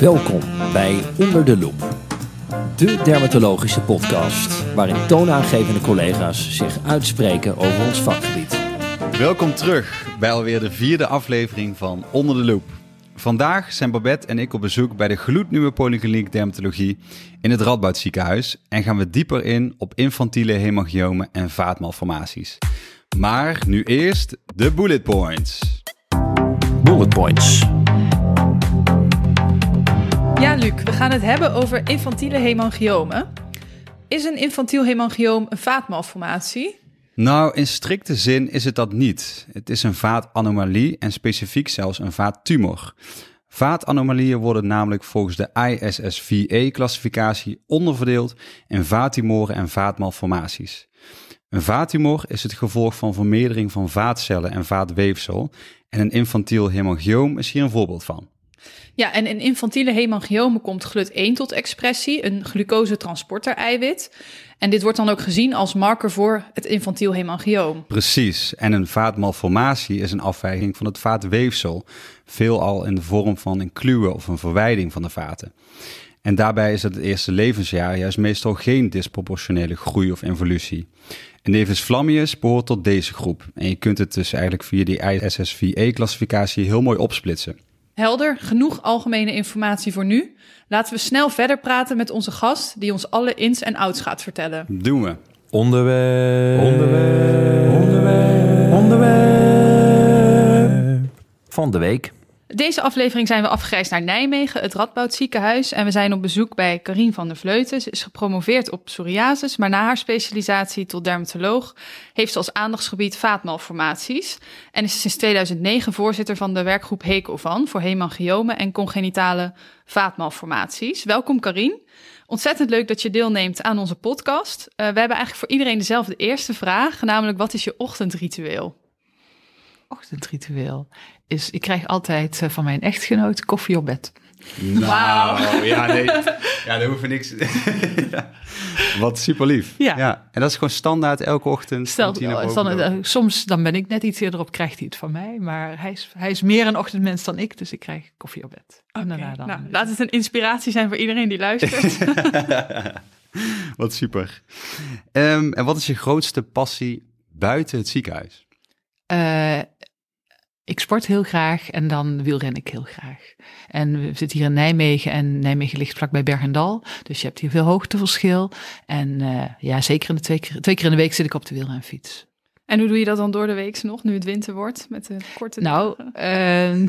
Welkom bij Onder de Loep, de dermatologische podcast waarin toonaangevende collega's zich uitspreken over ons vakgebied. Welkom terug bij alweer de vierde aflevering van Onder de Loep. Vandaag zijn Babette en ik op bezoek bij de gloednieuwe Polykliniek Dermatologie in het Radboud ziekenhuis en gaan we dieper in op infantiele hemangiomen en vaatmalformaties. Maar nu eerst de bullet points. Bullet points. Ja, Luc, we gaan het hebben over infantiele hemangiomen. Is een infantiel hemangioom een vaatmalformatie? Nou, in strikte zin is het dat niet. Het is een vaatanomalie en specifiek zelfs een vaattumor. Vaatanomalieën worden namelijk volgens de ISSVE-classificatie onderverdeeld in vaattumoren en vaatmalformaties. Een vaattumor is het gevolg van vermeerdering van vaatcellen en vaatweefsel en een infantiel hemangioom is hier een voorbeeld van. Ja, en in infantiele hemangiomen komt GLUT1 tot expressie, een glucosetransporter-eiwit. En dit wordt dan ook gezien als marker voor het infantiel hemangioom. Precies, en een vaatmalformatie is een afwijking van het vaatweefsel, veelal in de vorm van een kluwe of een verwijding van de vaten. En daarbij is het, het eerste levensjaar juist meestal geen disproportionele groei of evolutie. En Nevus flammius behoort tot deze groep. En je kunt het dus eigenlijk via die ISSVE-classificatie heel mooi opsplitsen. Helder, genoeg algemene informatie voor nu. Laten we snel verder praten met onze gast, die ons alle ins en outs gaat vertellen. Doen we. Onderwerp. Onderwerp. Onderwerp. Onderwerp. Van de week. Deze aflevering zijn we afgereisd naar Nijmegen, het Radboud ziekenhuis. En we zijn op bezoek bij Karien van der Vleuten. Ze is gepromoveerd op psoriasis, maar na haar specialisatie tot dermatoloog heeft ze als aandachtsgebied vaatmalformaties. En is sinds 2009 voorzitter van de werkgroep HECOVAN voor hemangiomen en congenitale vaatmalformaties. Welkom Karien. Ontzettend leuk dat je deelneemt aan onze podcast. Uh, we hebben eigenlijk voor iedereen dezelfde eerste vraag, namelijk wat is je ochtendritueel? Ochtendritueel is, ik krijg altijd uh, van mijn echtgenoot koffie op bed. Nou, ja, nee. Ja, daar hoeven niks. ja. Wat super lief. Ja. ja. En dat is gewoon standaard elke ochtend. Stel, dan, uh, soms dan ben ik net iets eerder op, krijgt hij het van mij. Maar hij is, hij is meer een ochtendmens dan ik, dus ik krijg koffie op bed. Okay. Dan, nou, laat het een inspiratie zijn voor iedereen die luistert. wat super. Um, en wat is je grootste passie buiten het ziekenhuis? Uh, ik sport heel graag en dan wielren ik heel graag. En we zitten hier in Nijmegen en Nijmegen ligt vlakbij Bergendal. Dus je hebt hier veel hoogteverschil. En uh, ja, zeker in de twee keer, twee keer in de week zit ik op de wielrenfiets. En hoe doe je dat dan door de week nog, nu het winter wordt, met de korte Nou, uh,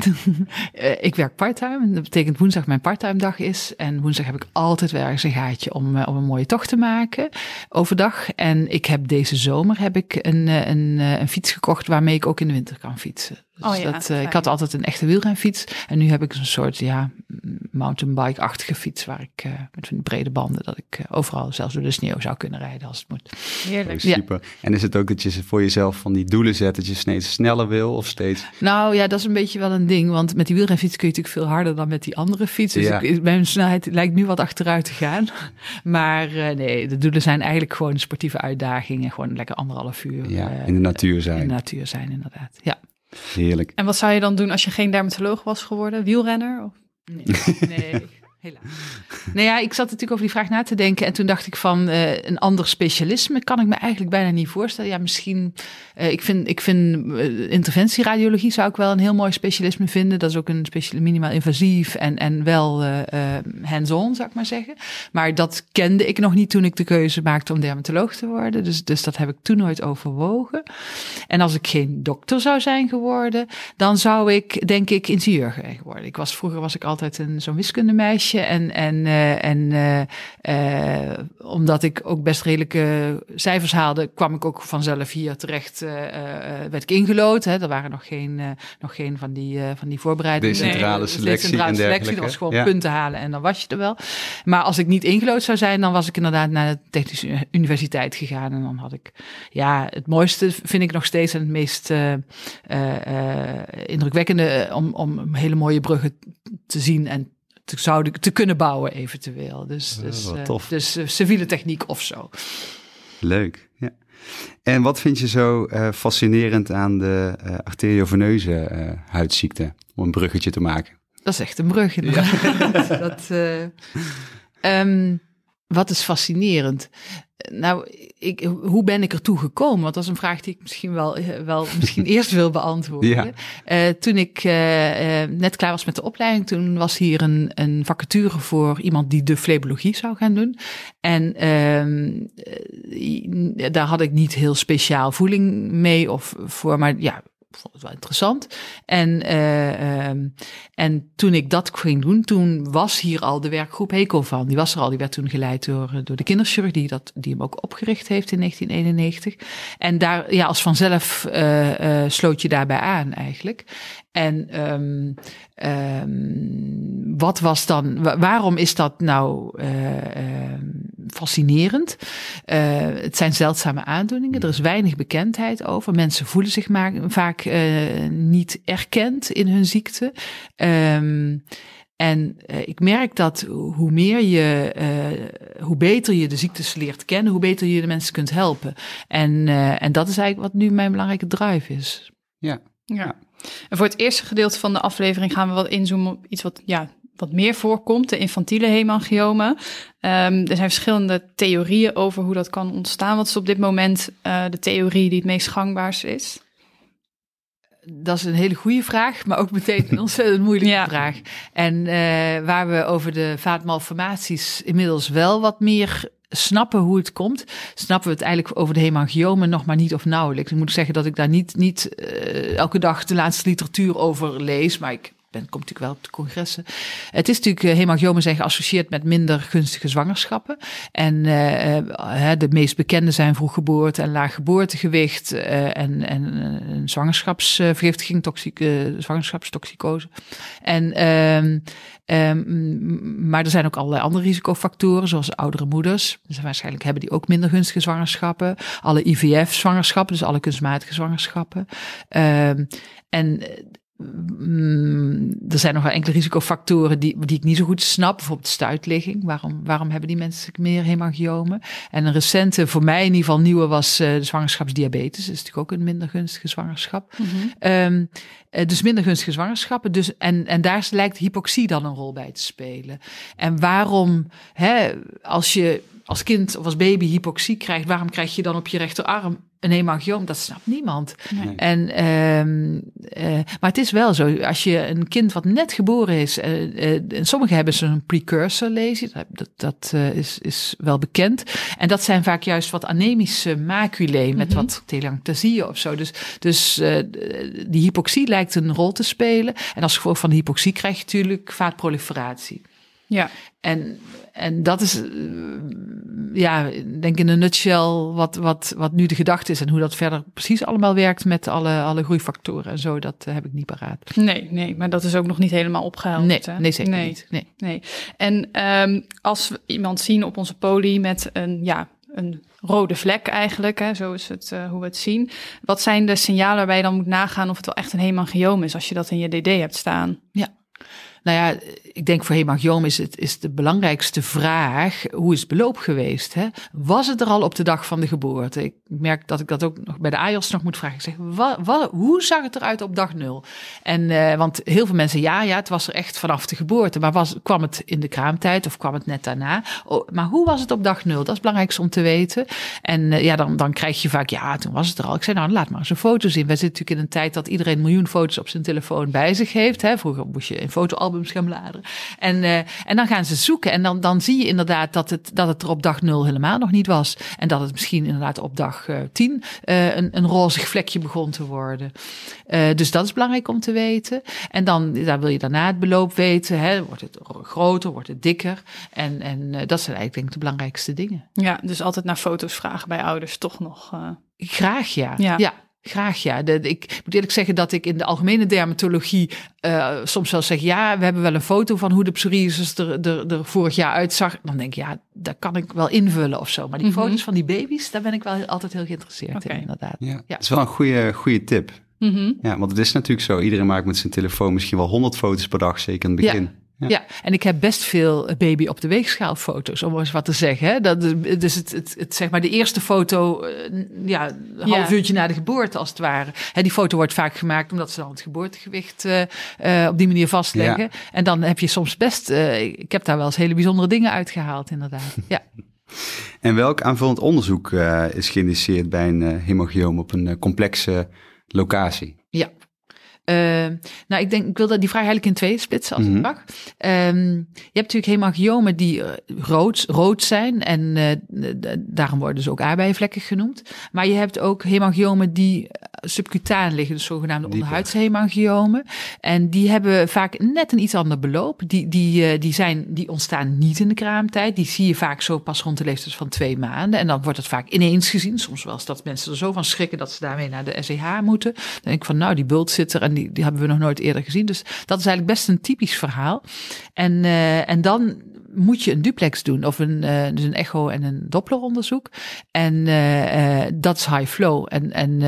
ik werk parttime. Dat betekent woensdag mijn parttime dag is. En woensdag heb ik altijd wel ergens een gaatje om, uh, om een mooie tocht te maken overdag. En ik heb deze zomer heb ik een, een, een fiets gekocht waarmee ik ook in de winter kan fietsen. Dus oh ja, dat, uh, ik had altijd een echte wielrenfiets. En nu heb ik een soort ja, mountainbike-achtige fiets. Waar ik uh, met van die brede banden. dat ik uh, overal zelfs door de sneeuw zou kunnen rijden als het moet. Heerlijk. Super. Ja. En is het ook dat je voor jezelf van die doelen zet. dat je steeds sneller wil of steeds. Nou ja, dat is een beetje wel een ding. Want met die wielrenfiets kun je natuurlijk veel harder dan met die andere fiets. Dus ja. ik, mijn snelheid lijkt nu wat achteruit te gaan. Maar nee, de doelen zijn eigenlijk gewoon sportieve uitdagingen. Gewoon lekker anderhalf uur. Ja, in de natuur zijn. In de natuur zijn, inderdaad. Ja. Heerlijk. En wat zou je dan doen als je geen dermatoloog was geworden? Wielrenner? Of? Nee, nee, helaas. Nou ja, ik zat natuurlijk over die vraag na te denken. En toen dacht ik van uh, een ander specialisme kan ik me eigenlijk bijna niet voorstellen. Ja, misschien. Uh, ik vind, ik vind uh, interventieradiologie zou ik wel een heel mooi specialisme vinden. Dat is ook een special, minimaal invasief en, en wel hands-on, zou ik maar zeggen. Maar dat kende ik nog niet toen ik de keuze maakte om dermatoloog te worden. Dus, dus dat heb ik toen nooit overwogen. En als ik geen dokter zou zijn geworden, dan zou ik denk ik ingenieur geworden. Ik was, vroeger was ik altijd een zo'n wiskundemeisje en, en en uh, uh, omdat ik ook best redelijke cijfers haalde, kwam ik ook vanzelf hier terecht. werd ik ingelood. Hè. Er waren nog geen, nog geen van die, van die voorbereidingen. Decentrale nee, selectie. Decentrale en selectie. Dat was gewoon ja. punten halen en dan was je er wel. Maar als ik niet ingelood zou zijn, dan was ik inderdaad naar de Technische Universiteit gegaan. En dan had ik, ja, het mooiste vind ik nog steeds en het meest indrukwekkende om, om hele mooie bruggen te zien en te, zouden te kunnen bouwen eventueel. Dus, dus, uh, tof. dus uh, civiele techniek of zo. Leuk, ja. En wat vind je zo uh, fascinerend aan de arterioveneuze huidziekte, om een bruggetje te maken? Dat is echt een brug. dat, eh, wat is fascinerend? Nou, ik, hoe ben ik ertoe gekomen? Want dat is een vraag die ik misschien wel, eh, wel misschien eerst wil beantwoorden. Ja. Eh, toen ik eh, net klaar was met de opleiding, toen was hier een, een vacature voor iemand die de flebologie zou gaan doen. En ehm, eh, daar had ik niet heel speciaal voeling mee of voor, maar ja, vond het wel interessant. En, eh, ehm, en toen ik dat ging doen, toen was hier al de werkgroep Heco van. Die was er al, die werd toen geleid door, eh, door de kinderchirurg, die, dat, die hem ook opgericht heeft in 1991. En daar, ja, als vanzelf eh, sloot je daarbij aan eigenlijk. En ehm, ehm, wat was dan, wa- waarom is dat nou eh, ehm, fascinerend? Eh, het zijn zeldzame aandoeningen, er is weinig bekendheid over. Mensen voelen zich maar, vaak eh, niet erkend in hun ziekte. Ehm, en eh, ik merk dat hoe meer je, eh, hoe beter je de ziektes leert kennen, hoe beter je de mensen kunt helpen. En, eh, en dat is eigenlijk wat nu mijn belangrijke drive is. Ja. Ja. En voor het eerste gedeelte van de aflevering gaan we wat inzoomen op iets wat, ja, wat meer voorkomt, de infantiele hemangiomen. Ehm, er zijn verschillende theorieën over hoe dat kan ontstaan. Wat is op dit moment eh, de theorie die het meest gangbaarst is? Dat is een hele goede vraag, maar ook meteen een ontzettend moeilijke Ja. vraag. En eh, waar we over de vaatmalformaties inmiddels wel wat meer snappen hoe het komt, snappen we het eigenlijk over de hemangiomen nog maar niet of nauwelijks. Ik moet zeggen dat ik daar niet, niet eh, elke dag de laatste literatuur over lees, maar ik ben, kom natuurlijk wel op de congressen. Het is natuurlijk, eh, hemangiomen zijn geassocieerd met minder gunstige zwangerschappen. En eh, eh, de meest bekende zijn vroeggeboorte en laag geboortegewicht en, en zwangerschapsvergiftiging, toxiek, eh, zwangerschapstoxicose. En, ehm, ehm, maar er zijn ook allerlei andere risicofactoren, zoals oudere moeders. Dus waarschijnlijk hebben die ook minder gunstige zwangerschappen. Alle IVF-zwangerschappen, dus alle kunstmatige zwangerschappen. Ehm, en Mm, er zijn nog wel enkele risicofactoren die, die ik niet zo goed snap. Bijvoorbeeld stuitligging. Waarom, waarom hebben die mensen meer hemangiomen? En een recente, voor mij in ieder geval nieuwe, was eh, de zwangerschapsdiabetes. Dat is natuurlijk ook een minder gunstige zwangerschap. Ehm, eh, dus minder gunstige zwangerschappen. Dus, en, en daar lijkt hypoxie dan een rol bij te spelen. En waarom, hè, als je als kind of als baby hypoxie krijgt, waarom krijg je dan op je rechterarm een hemangioom? Dat snapt niemand. Nee. En, ehm, eh, maar het is wel zo, als je een kind wat net geboren is, eh, eh, en sommigen hebben zo'n precursor lesie, dat, dat, dat eh, is, is wel bekend. En dat zijn vaak juist wat anemische maculae met wat telangiectasieën of zo. Dus, dus eh, die hypoxie lijkt een rol te spelen. En als gevolg van de hypoxie krijg je natuurlijk vaatproliferatie. Ja, En, en dat is, eh, ja, ik denk in een nutshell wat, wat, wat nu de gedachte is en hoe dat verder precies allemaal werkt met alle, alle groeifactoren en zo, dat eh, heb ik niet paraat. nee, nee, maar dat is ook nog niet helemaal opgehaald. Nee, hè? nee, zeker nee. niet. Nee. Nee. En ehm, als we iemand zien op onze poli met een, ja, een rode vlek eigenlijk, hè, zo is het eh, hoe we het zien. Wat zijn de signalen waarbij je dan moet nagaan of het wel echt een hemangioom is als je dat in je DD hebt staan? Nou ja, ik denk voor hemangioom is het is de belangrijkste vraag: hoe is het beloop geweest? Hè? Was het er al op de dag van de geboorte? Ik merk dat ik dat ook nog bij de AJOS nog moet vragen. Ik zeg, wa, wa- hoe zag het eruit op dag nul? En eh, want heel veel mensen, ja, ja, het was er echt vanaf de geboorte. Maar was, kwam het in de kraamtijd of kwam het net daarna? Oh, maar hoe was het op dag nul? Dat is het belangrijkste om te weten. En eh, ja, dan, dan krijg je vaak, ja, toen was het er al. Ik zei, nou, laat maar eens een foto zien. We zitten natuurlijk in een tijd dat iedereen een miljoen foto's op zijn telefoon bij zich heeft. Hè? Vroeger moest je in fotoalbums gaan bladeren. En, eh, en dan gaan ze zoeken. En dan, dan zie je inderdaad dat het, dat het er op dag nul helemaal nog niet was. En dat het misschien inderdaad op dag eh, tien eh, een, een rozig vlekje begon te worden. Dus dat is belangrijk om te weten. En dan daar wil je daarna het beloop weten. Hè? Wordt het groter, wordt het dikker? En, en dat zijn eigenlijk denk ik de belangrijkste dingen. Ja, dus altijd naar foto's vragen bij ouders, toch nog. Graag ja. Ja. ja. Graag ja. De, ik moet eerlijk zeggen dat ik in de algemene dermatologie eh, soms wel zeg: ja, we hebben wel een foto van hoe de psoriasis er, er, er vorig jaar uitzag. Dan denk ik, ja, daar kan ik wel invullen of zo. Maar die Mhm. foto's van die baby's, daar ben ik wel altijd heel geïnteresseerd in, inderdaad. Ja, Ja. het is wel een goede, goede tip. mhm. Ja, want het is natuurlijk zo. Iedereen maakt met zijn telefoon misschien wel 100 foto's per dag, zeker in het Ja. Ja. en ik heb best veel baby op de weegschaal foto's, om eens wat te zeggen. Hè? Dat, dus het, het, het, zeg maar de eerste foto, eh, ja, een half uurtje na de geboorte als het ware. Hè, die foto wordt vaak gemaakt omdat ze dan het geboortegewicht uh, op die manier vastleggen. En dan heb je soms best, ik heb daar wel eens hele bijzondere dingen uitgehaald inderdaad. Ja. En welk aanvullend onderzoek is geïndiceerd bij een hemangioom op een complexe locatie? Ja, nou, ik denk, ik wil dat die vraag eigenlijk in twee splitsen als mm -hmm. het mag. Um, je hebt natuurlijk hemangiomen die eh, rood, rood zijn en uh, daarom worden ze ook aardbeienvlekken genoemd. Maar je hebt ook hemangiomen die subcutaan liggen, de zogenaamde onderhuidshemangiomen. En die hebben vaak net een iets ander beloop. Die, die, die, zijn, die ontstaan niet in de kraamtijd. Die zie je vaak zo pas rond de leeftijd van twee maanden. En dan wordt het vaak ineens gezien. Soms wel eens dat mensen er zo van schrikken dat ze daarmee naar de SEH moeten. Dan denk ik van, nou, die bult zit er en die, die hebben we nog nooit eerder gezien. Dus dat is eigenlijk best een typisch verhaal. En, uh, en dan moet je een duplex doen of een, uh, dus een echo en een Doppler onderzoek. En uh, dat is high flow. En, en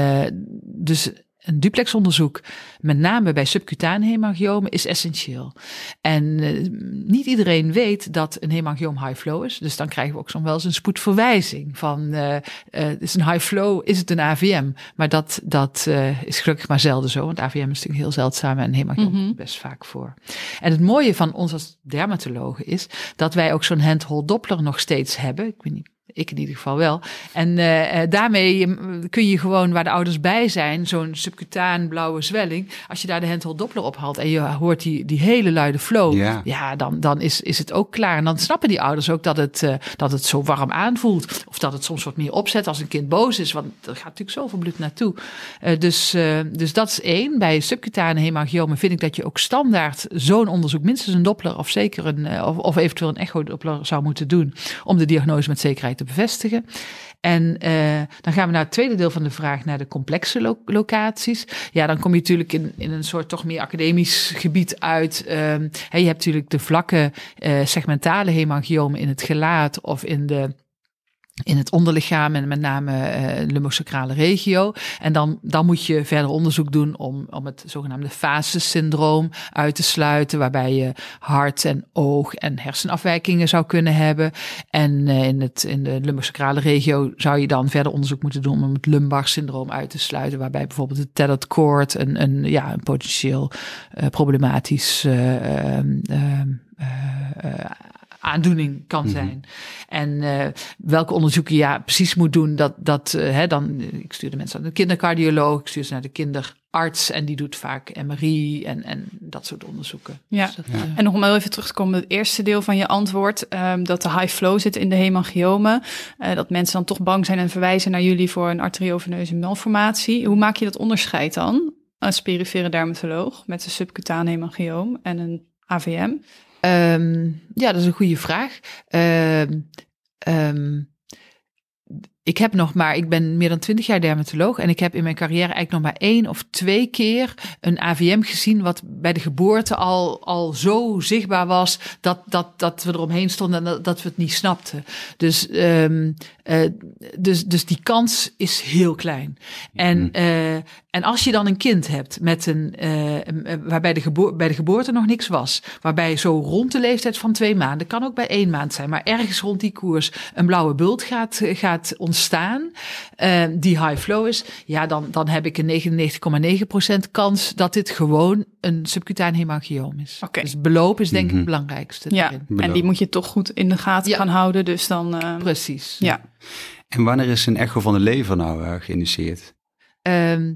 dus een duplexonderzoek, met name bij subcutane hemangiomen, is essentieel. En uh, niet iedereen weet dat een hemangioom high flow is. Dus dan krijgen we ook soms wel eens een spoedverwijzing van, uh, uh, is een high flow, is het een AVM? Maar dat, dat is gelukkig maar zelden zo, want AVM is natuurlijk heel zeldzaam en hemangioom mm -hmm. best vaak voor. En het mooie van ons als dermatologen is dat wij ook zo'n handhold Doppler nog steeds hebben. Ik weet niet ik in ieder geval wel. En uh, daarmee kun je gewoon, waar de ouders bij zijn, zo'n subcutaan blauwe zwelling, als je daar de handhold doppler ophaalt en je hoort die, die hele luide flow, ja, ja dan, dan is, is het ook klaar. En dan snappen die ouders ook dat het, uh, dat het zo warm aanvoelt. Of dat het soms wat meer opzet als een kind boos is, want er gaat natuurlijk zoveel bloed naartoe. Uh, dus, dus dat is één. Bij subcutane hemangiomen vind ik dat je ook standaard zo'n onderzoek, minstens een doppler of zeker een, of, of eventueel een echo-doppler zou moeten doen, om de diagnose met zekerheid te bevestigen. En uh, dan gaan we naar het tweede deel van de vraag, naar de complexe lo locaties. Ja, dan kom je natuurlijk in, in een soort toch meer academisch gebied uit. Uh, je hebt natuurlijk de vlakke uh, segmentale hemangiomen in het gelaat of in de in het onderlichaam en met name uh, eh, lumbosacrale regio. En dan, dan moet je verder onderzoek doen om, om het zogenaamde fasesyndroom uit te sluiten, waarbij je hart en oog en hersenafwijkingen zou kunnen hebben. En uh, in, het, in de lumbosacrale regio zou je dan verder onderzoek moeten doen om het lumbar syndroom uit te sluiten, waarbij bijvoorbeeld de tethered cord een, een, ja, een potentieel uh, problematisch aandoening kan mhm. zijn. En uh, welke onderzoeken je ja, precies moet doen, dat, dat uh, hè, dan, ik stuur de mensen naar de kindercardioloog, ik stuur ze naar de kinderarts en die doet vaak MRI en, en dat soort onderzoeken. Ja, dus dat, ja. Uh, en nog om even terug te komen het eerste deel van je antwoord, um, dat de high flow zit in de hemangiomen, dat mensen dan toch bang zijn en verwijzen naar jullie voor een arterioveneuze malformatie. Hoe maak je dat onderscheid dan als perifere dermatoloog met een subcutane hemangioom en een AVM? Um, ja, dat is een goede vraag. Um, um, ik heb nog maar, ik ben meer dan twintig jaar dermatoloog en ik heb in mijn carrière eigenlijk nog maar één of twee keer een AVM gezien wat bij de geboorte al, al zo zichtbaar was dat, dat, dat we eromheen stonden en dat, dat we het niet snapten. Dus, um, uh, dus, dus die kans is heel klein. En, uh, en als je dan een kind hebt met een, uh, waarbij de geboor bij de geboorte nog niks was, waarbij zo rond de leeftijd van twee maanden, kan ook bij één maand zijn, maar ergens rond die koers een blauwe bult gaat, gaat ontstaan ontstaan, uh, die high flow is, ja, dan, dan heb ik een 99,9% kans dat dit gewoon een subcutane hemangioom is. Okay. Dus beloop is denk ik mm -hmm. het belangrijkste. Ja, en die moet je toch goed in de gaten ja. gaan houden. Dus dan. Uh, Precies. Ja. En wanneer is een echo van de lever nou uh, geïndiceerd? Um,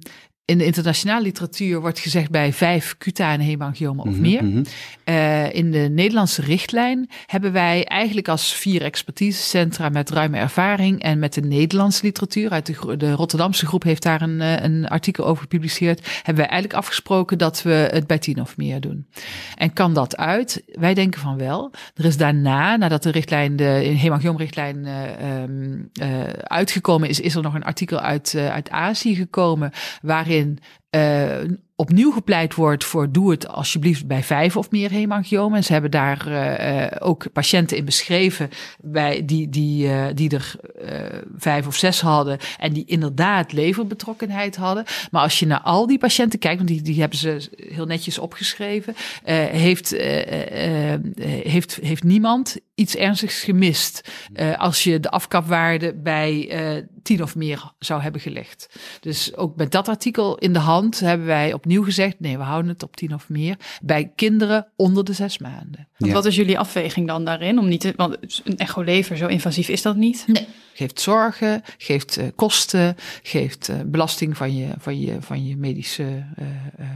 in de internationale literatuur wordt gezegd bij vijf cutane hemangiomen of -hmm, meer. Mm -hmm. uh, in de Nederlandse richtlijn hebben wij eigenlijk als vier expertisecentra met ruime ervaring en met de Nederlandse literatuur, uit de, de Rotterdamse groep heeft daar een, een, artikel over gepubliceerd, hebben wij eigenlijk afgesproken dat we het bij tien of meer doen. En kan dat uit? Wij denken van wel. Er is daarna, nadat de richtlijn, de hemangioomrichtlijn uh, um, uh, uitgekomen is, is er nog een artikel uit, uit Azië gekomen, waarin uh, opnieuw gepleit wordt voor doe het alsjeblieft bij vijf of meer hemangiomen. En ze hebben daar uh, ook patiënten in beschreven bij die, die, die er vijf of zes hadden en die inderdaad leverbetrokkenheid hadden. Maar als je naar al die patiënten kijkt, want die, die hebben ze heel netjes opgeschreven, heeft, heeft, heeft niemand iets ernstigs gemist als je de afkapwaarde bij tien of meer zou hebben gelegd. Dus ook met dat artikel in de hand hebben wij opnieuw gezegd: nee, we houden het op tien of meer bij kinderen onder de zes maanden. Wat is jullie afweging dan daarin? Om niet te, want een echolever, zo invasief is dat niet? Nee. Geeft zorgen, geeft uh, kosten, geeft uh, belasting van je, van je, van je medische. Uh,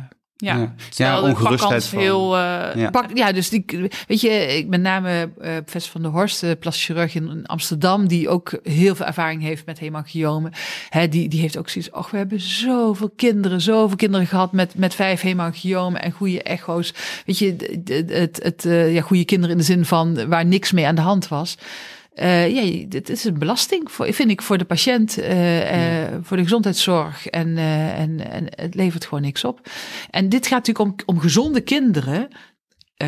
ja, ja. ja ongerustheid van, heel. Uh, ja. Pak, ja, dus die, weet je, ik met name uh, professor van der Horst, uh, chirurg in Amsterdam, die ook heel veel ervaring heeft met hemangiomen. Hè, die, die heeft ook zoiets. Och, we hebben zoveel kinderen, zoveel kinderen gehad met, met vijf hemangiomen en goede echo's. Weet je, het, het, het ja, goede kinderen in de zin van waar niks mee aan de hand was. Uh, ja, dit is een belasting, voor, vind ik, voor de patiënt, uh, voor de gezondheidszorg. En, en, en het levert gewoon niks op. En dit gaat natuurlijk om, om gezonde kinderen,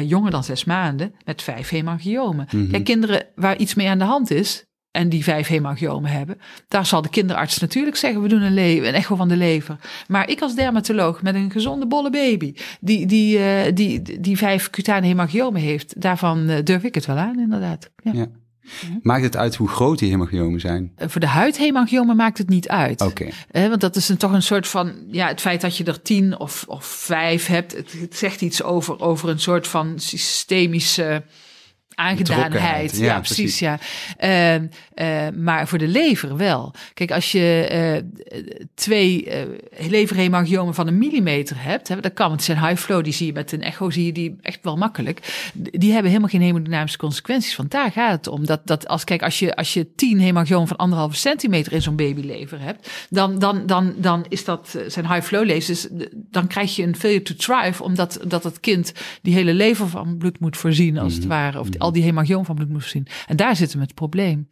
jonger dan zes maanden, met vijf hemangiomen. Mm -hmm. kinderen waar iets mee aan de hand is, en die vijf hemangiomen hebben, daar zal de kinderarts natuurlijk zeggen: we doen een, een echo van de lever. Maar ik als dermatoloog met een gezonde bolle baby, die, die, uh, die, die, vijf cutane hemangiomen heeft, daarvan uh, durf ik het wel aan, inderdaad. Ja. ja. Mhm. Maakt het uit hoe groot die hemangiomen zijn? Eh, voor de huidhemangiomen maakt het niet uit. Oké. Okay. want dat is een, toch een soort van, ja, het feit dat je er tien of, of vijf hebt, het, het zegt iets over, over een soort van systemische aangedaanheid. Ja, ja, precies. Ja. Uh, uh, maar voor de lever wel. Kijk, als je uh, twee leverhemangiomen van een millimeter hebt, hè, dat kan, het zijn high flow, die zie je met een echo, zie je die echt wel makkelijk. Die hebben helemaal geen hemodynamische consequenties. Want daar gaat het om. Dat, dat als, kijk, als je, als je tien hemangiomen van anderhalve centimeter in zo'n babylever hebt, dan, dan, dan, dan is dat zijn high flow lezers. dan krijg je een failure to thrive, omdat dat het kind die hele lever van bloed moet voorzien, als mm -hmm. het ware. Of al die hemangioom van bloed moest zien. En daar zit hem het probleem.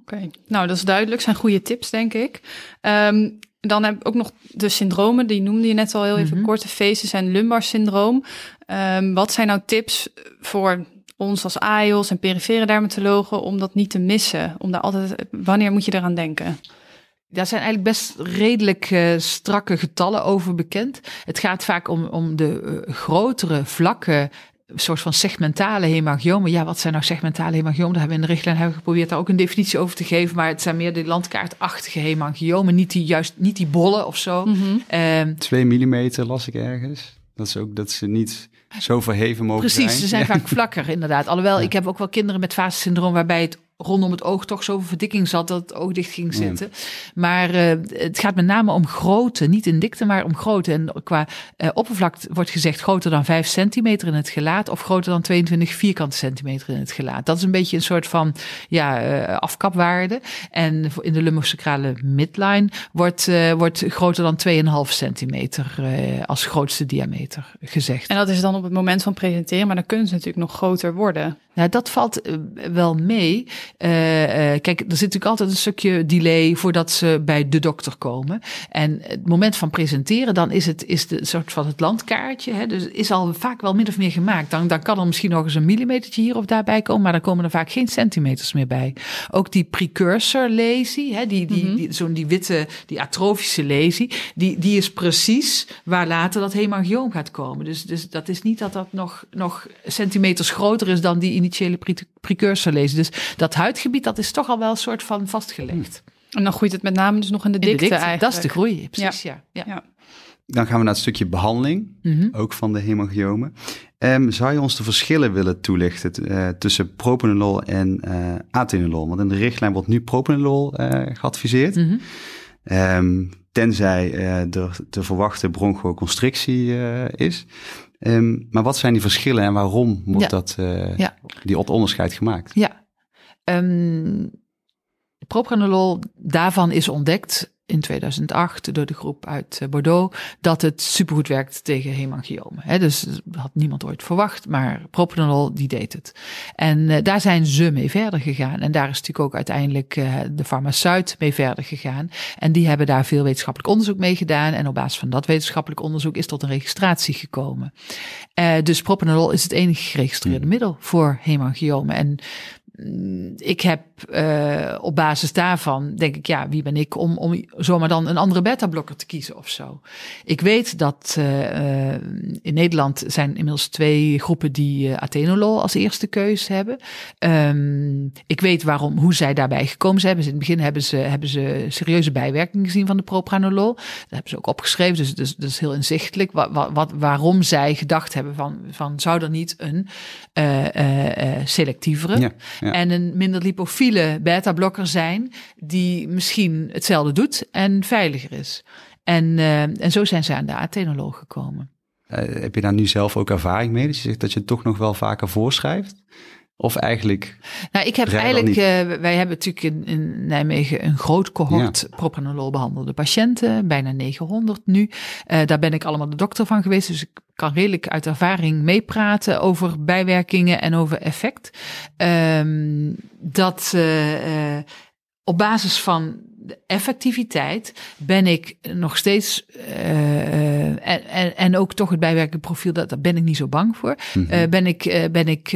Oké, nou dat is duidelijk. zijn goede tips, denk ik. Um, dan heb ik ook nog de syndromen, die noemde je net al heel even mm -hmm. kort. Faces en lumbar syndroom. Um, wat zijn nou tips voor ons als AIOS en perifere dermatologen om dat niet te missen? Om daar altijd, wanneer moet je eraan denken? Daar zijn eigenlijk best redelijk uh, strakke getallen over bekend. Het gaat vaak om, om de uh, grotere vlakken een soort van segmentale hemangiomen. Ja, wat zijn nou segmentale hemangiomen? Daar hebben we in de richtlijn hebben we geprobeerd daar ook een definitie over te geven. Maar het zijn meer de landkaartachtige hemangiomen. Niet die, juist, niet die bollen of zo. Mm -hmm. um, Twee millimeter las ik ergens. Dat is ook dat ze niet zo verheven mogen Precies, zijn. Precies, ze zijn vaak vlakker inderdaad. Alhoewel, ja. ik heb ook wel kinderen met fasesyndroom waarbij het rondom het oog toch zoveel verdikking zat dat het oog dicht ging zitten. Maar uh, het gaat met name om grootte, niet in dikte, maar om grootte. En qua uh, oppervlakte wordt gezegd groter dan 5 centimeter in het gelaat of groter dan 22 vierkante centimeter in het gelaat. Dat is een beetje een soort van ja, uh, afkapwaarde. En in de lumbosacrale midline wordt, wordt groter dan 2,5 centimeter als grootste diameter gezegd. En dat is dan op het moment van presenteren, maar dan kunnen ze natuurlijk nog groter worden. Nou, dat valt wel mee. Uh, uh, kijk, er zit natuurlijk altijd een stukje delay voordat ze bij de dokter komen. En het moment van presenteren, dan is het is de soort van het landkaartje. Hè, dus is al vaak wel min of meer gemaakt. Dan, dan kan er misschien nog eens een millimetertje hier of daarbij komen, maar dan komen er vaak geen centimeters meer bij. Ook die precursor lesie, hè, die, die, mm -hmm. die, zo'n die witte, die atrofische lesie, die, die is precies waar later dat hemangioom gaat komen. Dus, dus dat is niet dat dat nog, nog centimeters groter is dan die initiële precursor lesie. Dus dat huidgebied, dat is toch al wel een soort van vastgelegd. En dan groeit het met name dus nog in de dikte, in de dikte eigenlijk. Dat is de groei, precies, ja. ja. ja. Dan gaan we naar het stukje behandeling, mm -hmm. ook van de hemangiomen. Um, zou je ons de verschillen willen toelichten uh, tussen propanolol en uh, atenolol? Want in de richtlijn wordt nu propanolol uh, geadviseerd. Mm -hmm. um, tenzij er te verwachten bronchoconstrictie is. Um, maar wat zijn die verschillen en waarom wordt ja. dat, ja. die onderscheid gemaakt? Ja, Um, propranolol, daarvan is ontdekt in 2008 door de groep uit eh, Bordeaux dat het supergoed werkt tegen hemangiomen. He, dus dat had niemand ooit verwacht, maar propranolol die deed het. En uh, daar zijn ze mee verder gegaan. En daar is natuurlijk ook uiteindelijk uh, de farmaceut mee verder gegaan. En die hebben daar veel wetenschappelijk onderzoek mee gedaan. En op basis van dat wetenschappelijk onderzoek is tot een registratie gekomen. dus propranolol is het enige geregistreerde hmm. middel voor hemangiomen. En ik heb uh, op basis daarvan, denk ik, ja, wie ben ik om, om zomaar dan een andere beta-blokker te kiezen of zo. Ik weet dat uh, in Nederland zijn inmiddels twee groepen die uh, Atenolol als eerste keus hebben. Um, ik weet waarom, hoe zij daarbij gekomen zijn. In het begin hebben ze, hebben ze serieuze bijwerkingen gezien van de propranolol. Dat hebben ze ook opgeschreven, dus, dus dat is heel inzichtelijk. Wat, wat, waarom zij gedacht hebben van, van zou er niet een selectievere... Ja en een minder lipofiele beta-blokker zijn, die misschien hetzelfde doet en veiliger is. En, uh, en zo zijn ze aan de atenoloog gekomen. Uh, heb je daar nu zelf ook ervaring mee? Dus je zegt dat je het toch nog wel vaker voorschrijft? Of eigenlijk. Nou, ik heb eigenlijk. Uh, wij hebben natuurlijk in, in, Nijmegen een groot cohort ja. propranolol behandelde patiënten, bijna 900 nu. Uh, daar ben ik allemaal de dokter van geweest, dus ik kan redelijk uit ervaring meepraten over bijwerkingen en over effect. Um, dat uh, op basis van de effectiviteit ben ik nog steeds, uh, en, en, en, ook toch het bijwerkende profiel, dat, daar ben ik niet zo bang voor. Mm -hmm. uh, ben ik, ben ik,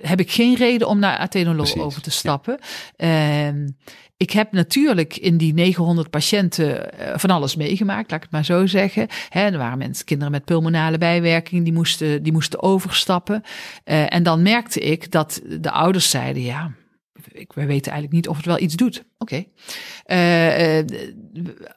heb ik geen reden om naar atenolol over te stappen. Ja. Ehm, ik heb natuurlijk in die 900 patiënten van alles meegemaakt, laat ik het maar zo zeggen. Hè, er waren mensen, kinderen met pulmonale bijwerking, die moesten, die moesten overstappen. en dan merkte ik dat de ouders zeiden, ja, ik, we weten eigenlijk niet of het wel iets doet. Oké. Okay. Uh,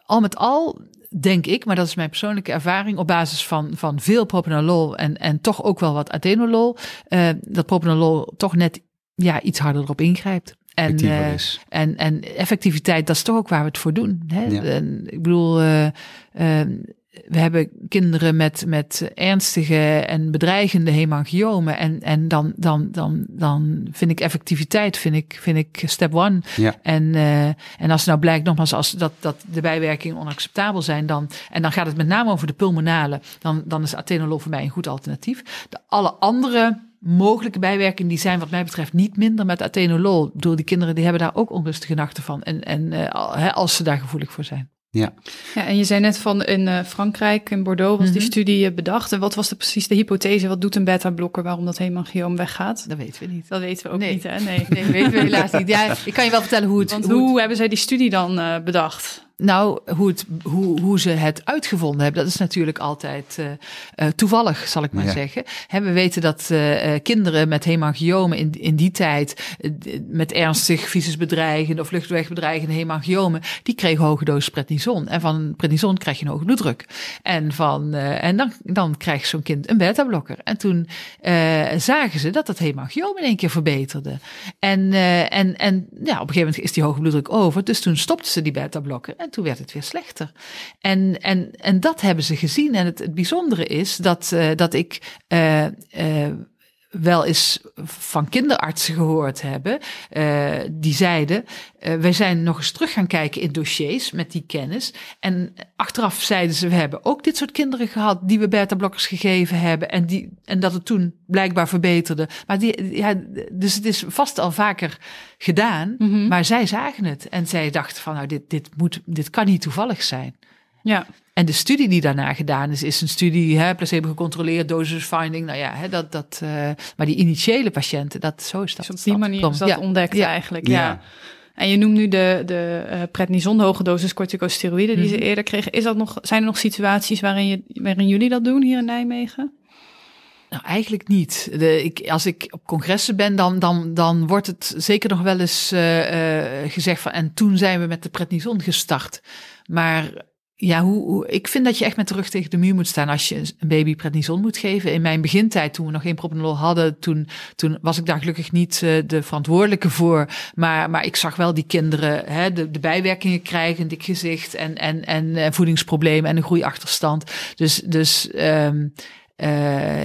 al met al denk ik, maar dat is mijn persoonlijke ervaring op basis van, van veel propanolol en, en toch ook wel wat atenolol, uh, dat propanolol toch net ja, iets harder erop ingrijpt. En, uh, en, en effectiviteit, dat is toch ook waar we het voor doen. Hè? Ja. En, ik bedoel, uh, we hebben kinderen met, met ernstige en bedreigende hemangiomen. En, en dan, dan, dan, dan vind ik effectiviteit, vind ik, vind ik step one. Ja. En, uh, en als het nou blijkt, nogmaals, als dat, dat de bijwerkingen onacceptabel zijn, dan, en dan gaat het met name over de pulmonale, dan, dan is atenolol voor mij een goed alternatief. De alle andere mogelijke bijwerkingen die zijn wat mij betreft niet minder met atenolol. Door die kinderen die hebben daar ook onrustige nachten van. En, en uh, als ze daar gevoelig voor zijn. Ja. ja, en je zei net van in uh, Frankrijk, in Bordeaux, was die mhm. studie bedacht. En wat was de, precies de hypothese? Wat doet een beta-blokker waarom dat hemangioom weggaat? Dat weten we niet. Dat weten we ook niet, hè? Nee. nee, weten we helaas niet. Ja, ik kan je wel vertellen hoe het... Want hoe, hoe hebben zij die studie dan uh, bedacht? Nou, hoe, het, hoe, hoe ze het uitgevonden hebben, dat is natuurlijk altijd uh, toevallig, zal ik maar ja. zeggen. He, we weten dat uh, kinderen met hemangiomen in, in die tijd, met ernstig visusbedreigende of luchtwegbedreigende hemangiomen, die kregen hoge dosis prednison. En van prednison krijg je een hoge bloeddruk. En, van, en dan, dan krijgt zo'n kind een beta-blokker. En toen zagen ze dat dat hemangioom in één keer verbeterde. En, en, en ja, op een gegeven moment is die hoge bloeddruk over, dus toen stopten ze die beta-blokker. En toen werd het weer slechter. En, en, en dat hebben ze gezien. En het, bijzondere is dat, uh, dat ik uh, uh, wel eens van kinderartsen gehoord hebben. Uh, die zeiden, uh, wij zijn nog eens terug gaan kijken in dossiers met die kennis. En achteraf zeiden ze, we hebben ook dit soort kinderen gehad die we beta-blokkers gegeven hebben. En, die, en dat het toen blijkbaar verbeterde. Maar die, ja, dus het is vast al vaker gedaan. Mm -hmm. Maar zij zagen het. En zij dachten van, nou, dit, dit, moet, dit kan niet toevallig zijn. Ja. En de studie die daarna gedaan is, is een studie, hè, placebo gecontroleerd, dosis finding. Nou ja, hè, dat, dat, uh, maar die initiële patiënten, dat, zo is dat. Dus op die manier is dat ja. ontdekt ja. eigenlijk, ja. ja. En je noemt nu de, de uh, prednison, de hoge dosis corticosteroïden die mm -hmm. ze eerder kregen. Is dat nog, zijn er nog situaties waarin, je, waarin jullie dat doen hier in Nijmegen? Nou, eigenlijk niet. De, ik, als ik op congressen ben, dan, dan, dan wordt het zeker nog wel eens uh, uh, gezegd van... en toen zijn we met de prednison gestart. Maar ja, hoe, ik vind dat je echt met de rug tegen de muur moet staan als je een baby prednison moet geven. In mijn begintijd, toen we nog geen propanolol hadden, toen, toen was ik daar gelukkig niet uh, de verantwoordelijke voor. Maar, maar ik zag wel die kinderen hè, de, de bijwerkingen krijgen, een dik gezicht en, en, en uh, voedingsproblemen en een groeiachterstand. Dus, dus um, uh,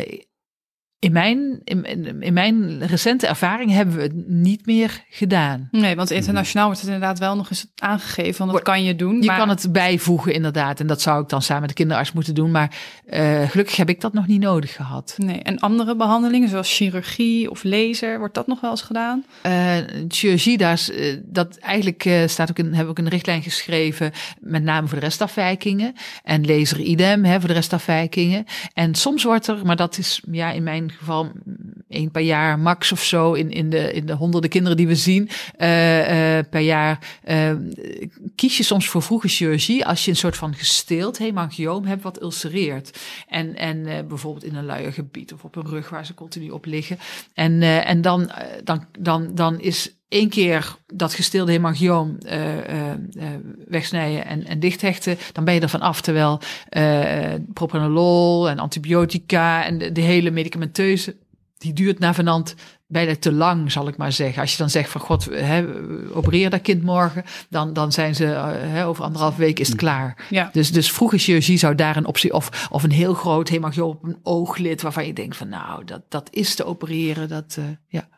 in mijn, in, in, mijn recente ervaring hebben we het niet meer gedaan. Nee, want internationaal wordt het inderdaad wel nog eens aangegeven. Want dat kan je doen. Je kan het bijvoegen inderdaad. En dat zou ik dan samen met de kinderarts moeten doen. Maar uh, gelukkig heb ik dat nog niet nodig gehad. Nee, en andere behandelingen zoals chirurgie of laser, wordt dat nog wel eens gedaan? Uh, chirurgie, daar is, uh, dat eigenlijk staat ook in, we ook een richtlijn geschreven. Met name voor de restafwijkingen. En laser idem hè, voor de restafwijkingen. En soms wordt er, maar dat is ja in mijn geval één per jaar max of zo in, in, de, in de honderden kinderen die we zien uh, uh, per jaar. Uh, kies je soms voor vroege chirurgie als je een soort van gesteeld hemangioom hebt wat ulcereert. En, en bijvoorbeeld in een luier gebied of op een rug waar ze continu op liggen. En, en dan, dan, dan, dan is één keer dat gesteelde hemangioom uh, uh, wegsnijden en, en dichthechten, dan ben je er van af. Terwijl uh, propranolol en antibiotica en de, de, hele medicamenteuze, die duurt na vanand bijna te lang, zal ik maar zeggen. Als je dan zegt van god, hè, opereer dat kind morgen, dan, dan zijn ze hè, over anderhalf week is het klaar. Ja. Dus, dus vroege chirurgie zou daar een optie, of, of een heel groot hemangioom op een ooglid, waarvan je denkt van nou, dat, dat is te opereren. Dat, ja.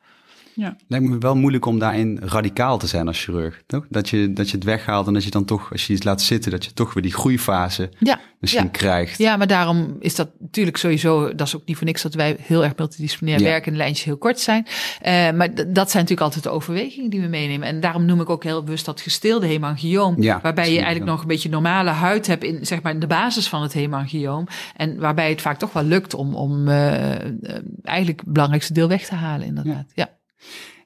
Ja. Lijkt me wel moeilijk om daarin radicaal te zijn als chirurg. Toch? Dat, je, dat je het weghaalt en dat je dan toch, als je iets laat zitten, dat je toch weer die groeifase ja, misschien ja. krijgt. Ja, maar daarom is dat natuurlijk sowieso, dat is ook niet voor niks dat wij heel erg multidisciplinair werken en de lijntjes heel kort zijn. Eh, maar dat zijn natuurlijk altijd de overwegingen die we meenemen. En daarom noem ik ook heel bewust dat gesteelde hemangioom, waarbij je eigenlijk nog een beetje normale huid hebt in, zeg maar, in de basis van het hemangioom. En waarbij het vaak toch wel lukt om, om eh, eh, eigenlijk het belangrijkste deel weg te halen, inderdaad. ja.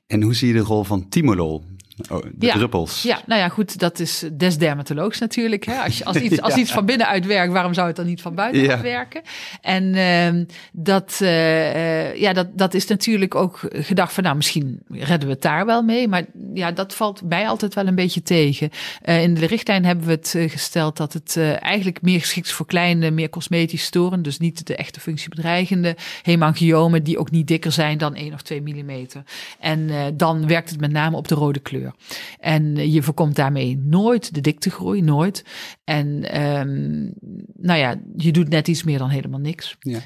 En hoe zie je de rol van timolol? Oh, de Ja. druppels. Ja, nou ja, goed, dat is des dermatoloogs natuurlijk. Hè? Als, je, als, iets, als iets van binnenuit werkt, waarom zou het dan niet van buiten Ja. werken? En ehm, dat, eh, eh, ja, dat, dat is natuurlijk ook gedacht van, nou, misschien redden we het daar wel mee. Maar ja, dat valt mij altijd wel een beetje tegen. Eh, in de richtlijn hebben we het gesteld dat het eigenlijk meer geschikt is voor kleine, meer cosmetisch storen. Dus niet de echte functiebedreigende hemangiomen, die ook niet dikker zijn dan 1 of 2 millimeter. En dan werkt het met name op de rode kleur. En je voorkomt daarmee nooit de diktegroei, nooit. En ehm, nou ja, je doet net iets meer dan helemaal niks. Ja.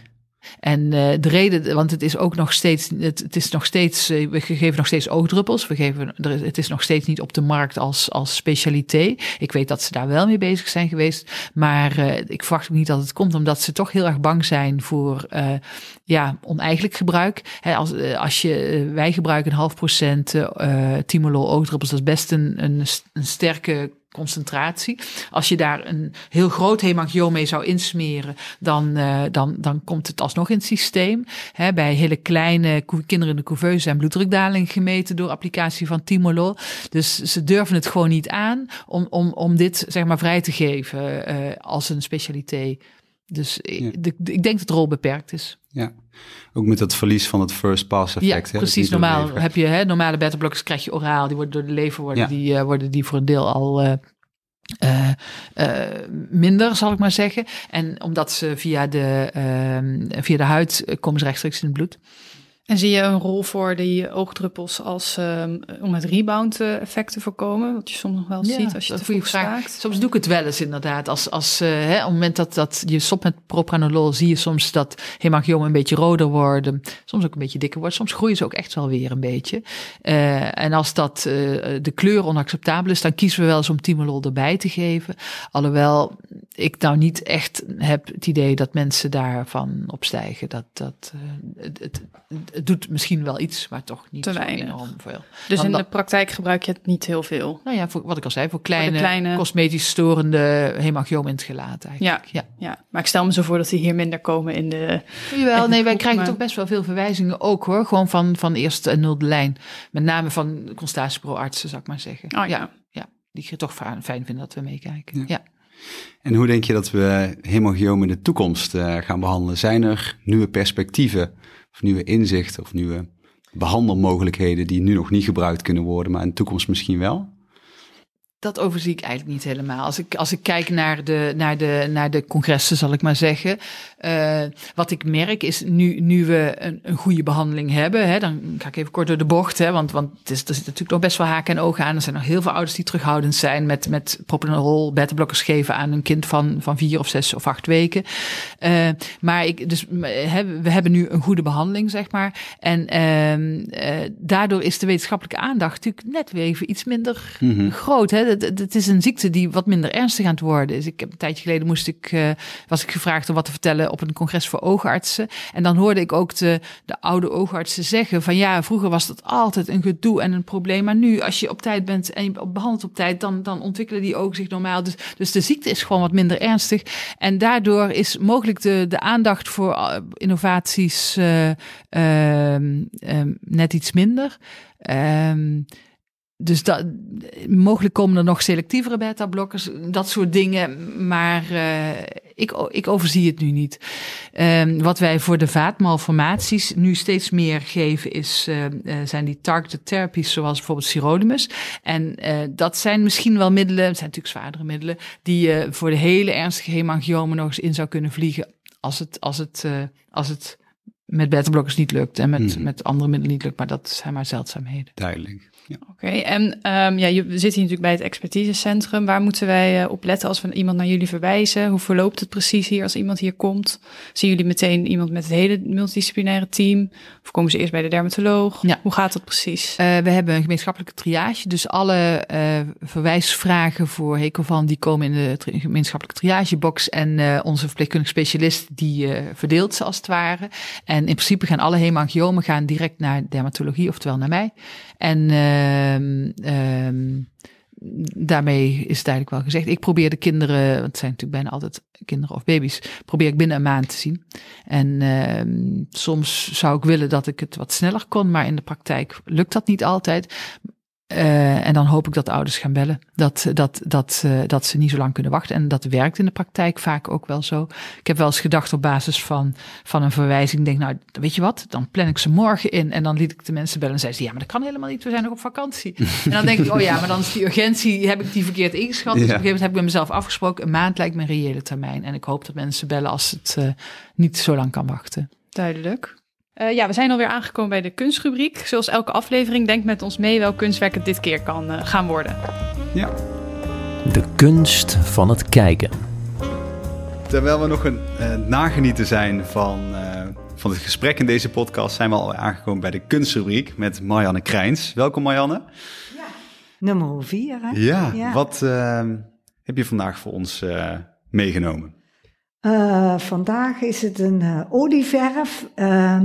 En eh, de reden, want het is ook nog steeds, het, is nog steeds, eh, we geven nog steeds oogdruppels. We geven, het is nog steeds niet op de markt als, als specialiteit. Ik weet dat ze daar wel mee bezig zijn geweest. Maar eh, ik verwacht ook niet dat het komt, omdat ze toch heel erg bang zijn voor ja, oneigenlijk gebruik. Als, als je, wij gebruiken een half procent timolol oogdruppels. Dat is best een, een sterke concentratie. Als je daar een heel groot hemangioom mee zou insmeren, dan, eh, dan, dan komt het alsnog in het systeem. Bij hele kleine kinderen in de couveuse zijn bloeddrukdaling gemeten door applicatie van timolol. Dus ze durven het gewoon niet aan om, om, om dit zeg maar vrij te geven eh, als een specialiteit. Dus Ja. ik, de- ik denk dat de rol beperkt is. Ja. Ook met dat verlies van het first pass effect. Ja, hè, precies. Normaal heb je hè, normale beta-blokkers krijg je oraal. Die worden door de lever worden, Ja. die, eh, worden die voor een deel al eh, eh, minder, zal ik maar zeggen. En omdat ze via de, ehm, via de huid komen ze rechtstreeks in het bloed. En zie je een rol voor die oogdruppels als ehm, om het rebound eh, effect te voorkomen? Wat je soms nog wel Ja, ziet als je te vroeg staakt. Soms doe ik het wel eens inderdaad. Als, als, eh, hè, op het moment dat, dat je stopt met propranolol, zie je soms dat hemangiomen een beetje roder worden. Soms ook een beetje dikker worden. Soms groeien ze ook echt wel weer een beetje. Eh, en als dat de kleur onacceptabel is, dan kiezen we wel eens om timolol erbij te geven. Alhoewel ik nou niet echt heb het idee dat mensen daarvan opstijgen. Dat, dat, het, het, het doet misschien wel iets, maar toch niet Te zo weinig. enorm veel. Dus Want in de praktijk gebruik je het niet heel veel. nou ja, voor, wat ik al zei, voor kleine, kleine- cosmetisch storende hemangioom in het gelaat eigenlijk. Ja. Ja, maar ik stel me zo voor dat die hier minder komen in de... Jawel, nee, wij krijgen maar- toch best wel veel verwijzingen ook hoor. Gewoon van, van eerst een nulde lijn. Met name van constatiebureauartsen, zou ik maar zeggen. Oh, ja. ja. Die het toch fijn fijn vinden dat we meekijken. Ja. Ja. En hoe denk je dat we hemangiomen in de toekomst eh, gaan behandelen? Zijn er nieuwe perspectieven of nieuwe inzichten of nieuwe behandelmogelijkheden die nu nog niet gebruikt kunnen worden, maar in de toekomst misschien wel? Dat overzie ik eigenlijk niet helemaal. Als ik, als ik kijk naar de, naar, de, naar de congressen, zal ik maar zeggen. Uh, wat ik merk is, nu, nu we een, een goede behandeling hebben, hè, dan ga ik even kort door de bocht, hè, want, want het is, er zit natuurlijk nog best wel haken en ogen aan. Er zijn nog heel veel ouders die terughoudend zijn met, met propranolol, beta-blokkers geven aan een kind van, van vier of zes of acht weken. Uh, maar ik, dus, hè, we hebben nu een goede behandeling, zeg maar. En uh, daardoor is de wetenschappelijke aandacht natuurlijk net weer even iets minder mm -hmm. groot. Hè het, is een ziekte die wat minder ernstig aan het worden is. Ik heb een tijdje geleden moest ik, uh, was ik gevraagd om wat te vertellen op een congres voor oogartsen. En dan hoorde ik ook de, de oude oogartsen zeggen van ja, vroeger was dat altijd een gedoe en een probleem. Maar nu, als je op tijd bent en je behandelt op tijd, dan, dan ontwikkelen die ogen zich normaal. Dus, dus de ziekte is gewoon wat minder ernstig. En daardoor is mogelijk de, de aandacht voor uh, innovaties uh, net iets minder. Um, dus dat, mogelijk komen er nog selectievere beta-blokkers, dat soort dingen. Maar uh, ik, ik overzie het nu niet. Um, wat wij voor de vaatmalformaties nu steeds meer geven, is, uh, zijn die targeted therapies, zoals bijvoorbeeld sirolimus. En dat zijn misschien wel middelen, het zijn natuurlijk zwaardere middelen, die je voor de hele ernstige hemangiomen nog eens in zou kunnen vliegen. Als het, als het, als het met beta-blokkers niet lukt en met, mm. met andere middelen niet lukt. Maar dat zijn maar zeldzaamheden. Duidelijk. Ja. Oké, en um, ja, je zit hier natuurlijk bij het expertisecentrum. Waar moeten wij uh, op letten als we iemand naar jullie verwijzen? Hoe verloopt het precies hier als iemand hier komt? Zien jullie meteen iemand met het hele multidisciplinaire team? Of komen ze eerst bij de dermatoloog? Ja. Hoe gaat dat precies? Uh, we hebben een gemeenschappelijke triage. Dus alle uh, verwijsvragen voor Hecovan die komen in de tri gemeenschappelijke triagebox. En onze verpleegkundige specialist die verdeelt ze als het ware. En in principe gaan alle hemangiomen gaan direct naar dermatologie, oftewel naar mij. En uh, um, daarmee is het eigenlijk wel gezegd. Ik probeer de kinderen, want het zijn natuurlijk bijna altijd kinderen of baby's, probeer ik binnen een maand te zien. En uh, soms zou ik willen dat ik het wat sneller kon, maar in de praktijk lukt dat niet altijd. Uh, en dan hoop ik dat de ouders gaan bellen. Dat, dat, dat, uh, dat ze niet zo lang kunnen wachten. En dat werkt in de praktijk vaak ook wel zo. Ik heb wel eens gedacht op basis van, van een verwijzing. Denk, nou, weet je wat? Dan plan ik ze morgen in. En dan liet ik de mensen bellen. En zeiden ze, ja, maar dat kan helemaal niet. We zijn nog op vakantie. en dan denk ik, oh ja, maar dan is die urgentie, heb ik die verkeerd ingeschat. Dus op een gegeven moment heb ik met mezelf afgesproken. Een maand lijkt me een reële termijn. En ik hoop dat mensen bellen als het uh, niet zo lang kan wachten. Duidelijk. Uh, ja, we zijn alweer aangekomen bij de kunstrubriek. Zoals elke aflevering, denk met ons mee welk kunstwerk het dit keer kan uh, gaan worden. Ja. De kunst van het kijken. Terwijl we nog een uh, nagenieten zijn van, van het gesprek in deze podcast, zijn we al aangekomen bij de kunstrubriek met Marianne Krijns. Welkom Marianne. Ja, nummer vier. Hè? Ja, ja. wat heb je vandaag voor ons meegenomen? Uh, vandaag is het een uh, olieverf uh,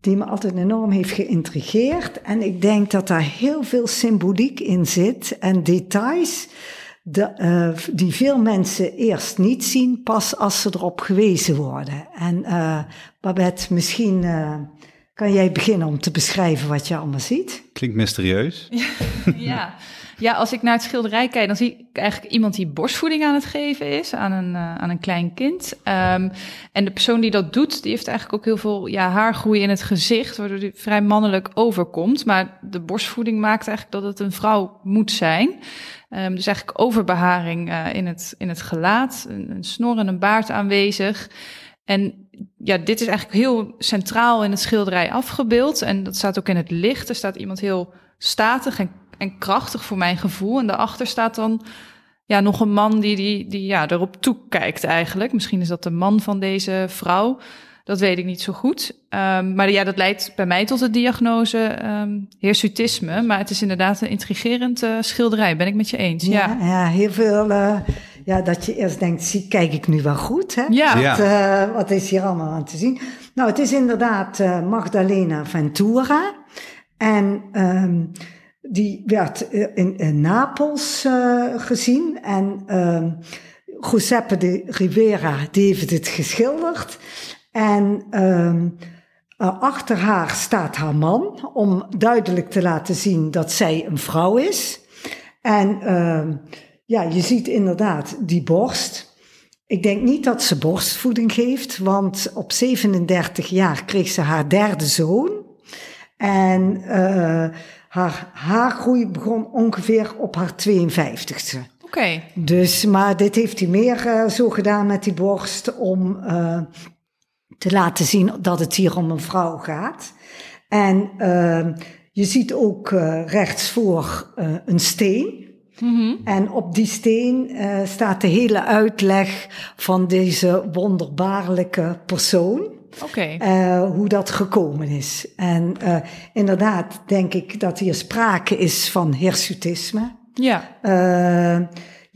die me altijd enorm heeft geïntrigeerd. En ik denk dat daar heel veel symboliek in zit en details de, uh, die veel mensen eerst niet zien, pas als ze erop gewezen worden. En Babette, misschien kan jij beginnen om te beschrijven wat je allemaal ziet? Klinkt mysterieus. ja. Ja, als ik naar het schilderij kijk, dan zie ik eigenlijk iemand die borstvoeding aan het geven is aan een, uh, aan een klein kind. Um, en de persoon die dat doet, die heeft eigenlijk ook heel veel ja, haargroei in het gezicht, waardoor die vrij mannelijk overkomt. Maar de borstvoeding maakt eigenlijk dat het een vrouw moet zijn. Um, dus eigenlijk overbeharing uh, in, het, in het gelaat, een, een snor en een baard aanwezig. En ja, dit is eigenlijk heel centraal in het schilderij afgebeeld. En dat staat ook in het licht. Er staat iemand heel statig en en krachtig voor mijn gevoel. En daarachter staat dan ja, nog een man die, die, die ja, erop toekijkt eigenlijk. Misschien is dat de man van deze vrouw. Dat weet ik niet zo goed. Um, maar ja, dat leidt bij mij tot de diagnose um, hirsutisme. Maar het is inderdaad een intrigerend uh, schilderij, ben ik met je eens. Ja, ja, ja heel veel... Uh, ja, dat je eerst denkt, zie, kijk ik nu wel goed? Hè? Ja. Wat, uh, wat is hier allemaal aan te zien? Nou, het is inderdaad Magdalena Ventura. En... Um, die werd eh, in, Napels uh, gezien en uh, Giuseppe de Rivera die heeft het geschilderd. En uh, achter haar staat haar man om duidelijk te laten zien dat zij een vrouw is. En ja, je ziet inderdaad die borst. Ik denk niet dat ze borstvoeding geeft, want op 37 jaar kreeg ze haar derde zoon. En haar haargroei begon ongeveer op haar 52ste. Oké. Dus, maar dit heeft hij meer uh, zo gedaan met die borst om uh, te laten zien dat het hier om een vrouw gaat. En uh, je ziet ook rechts voor een steen. Mm -hmm. En op die steen staat de hele uitleg van deze wonderbaarlijke persoon. Okay. Uh, hoe dat gekomen is. En uh, inderdaad denk ik dat hier sprake is van hirsutisme. Ja. Uh,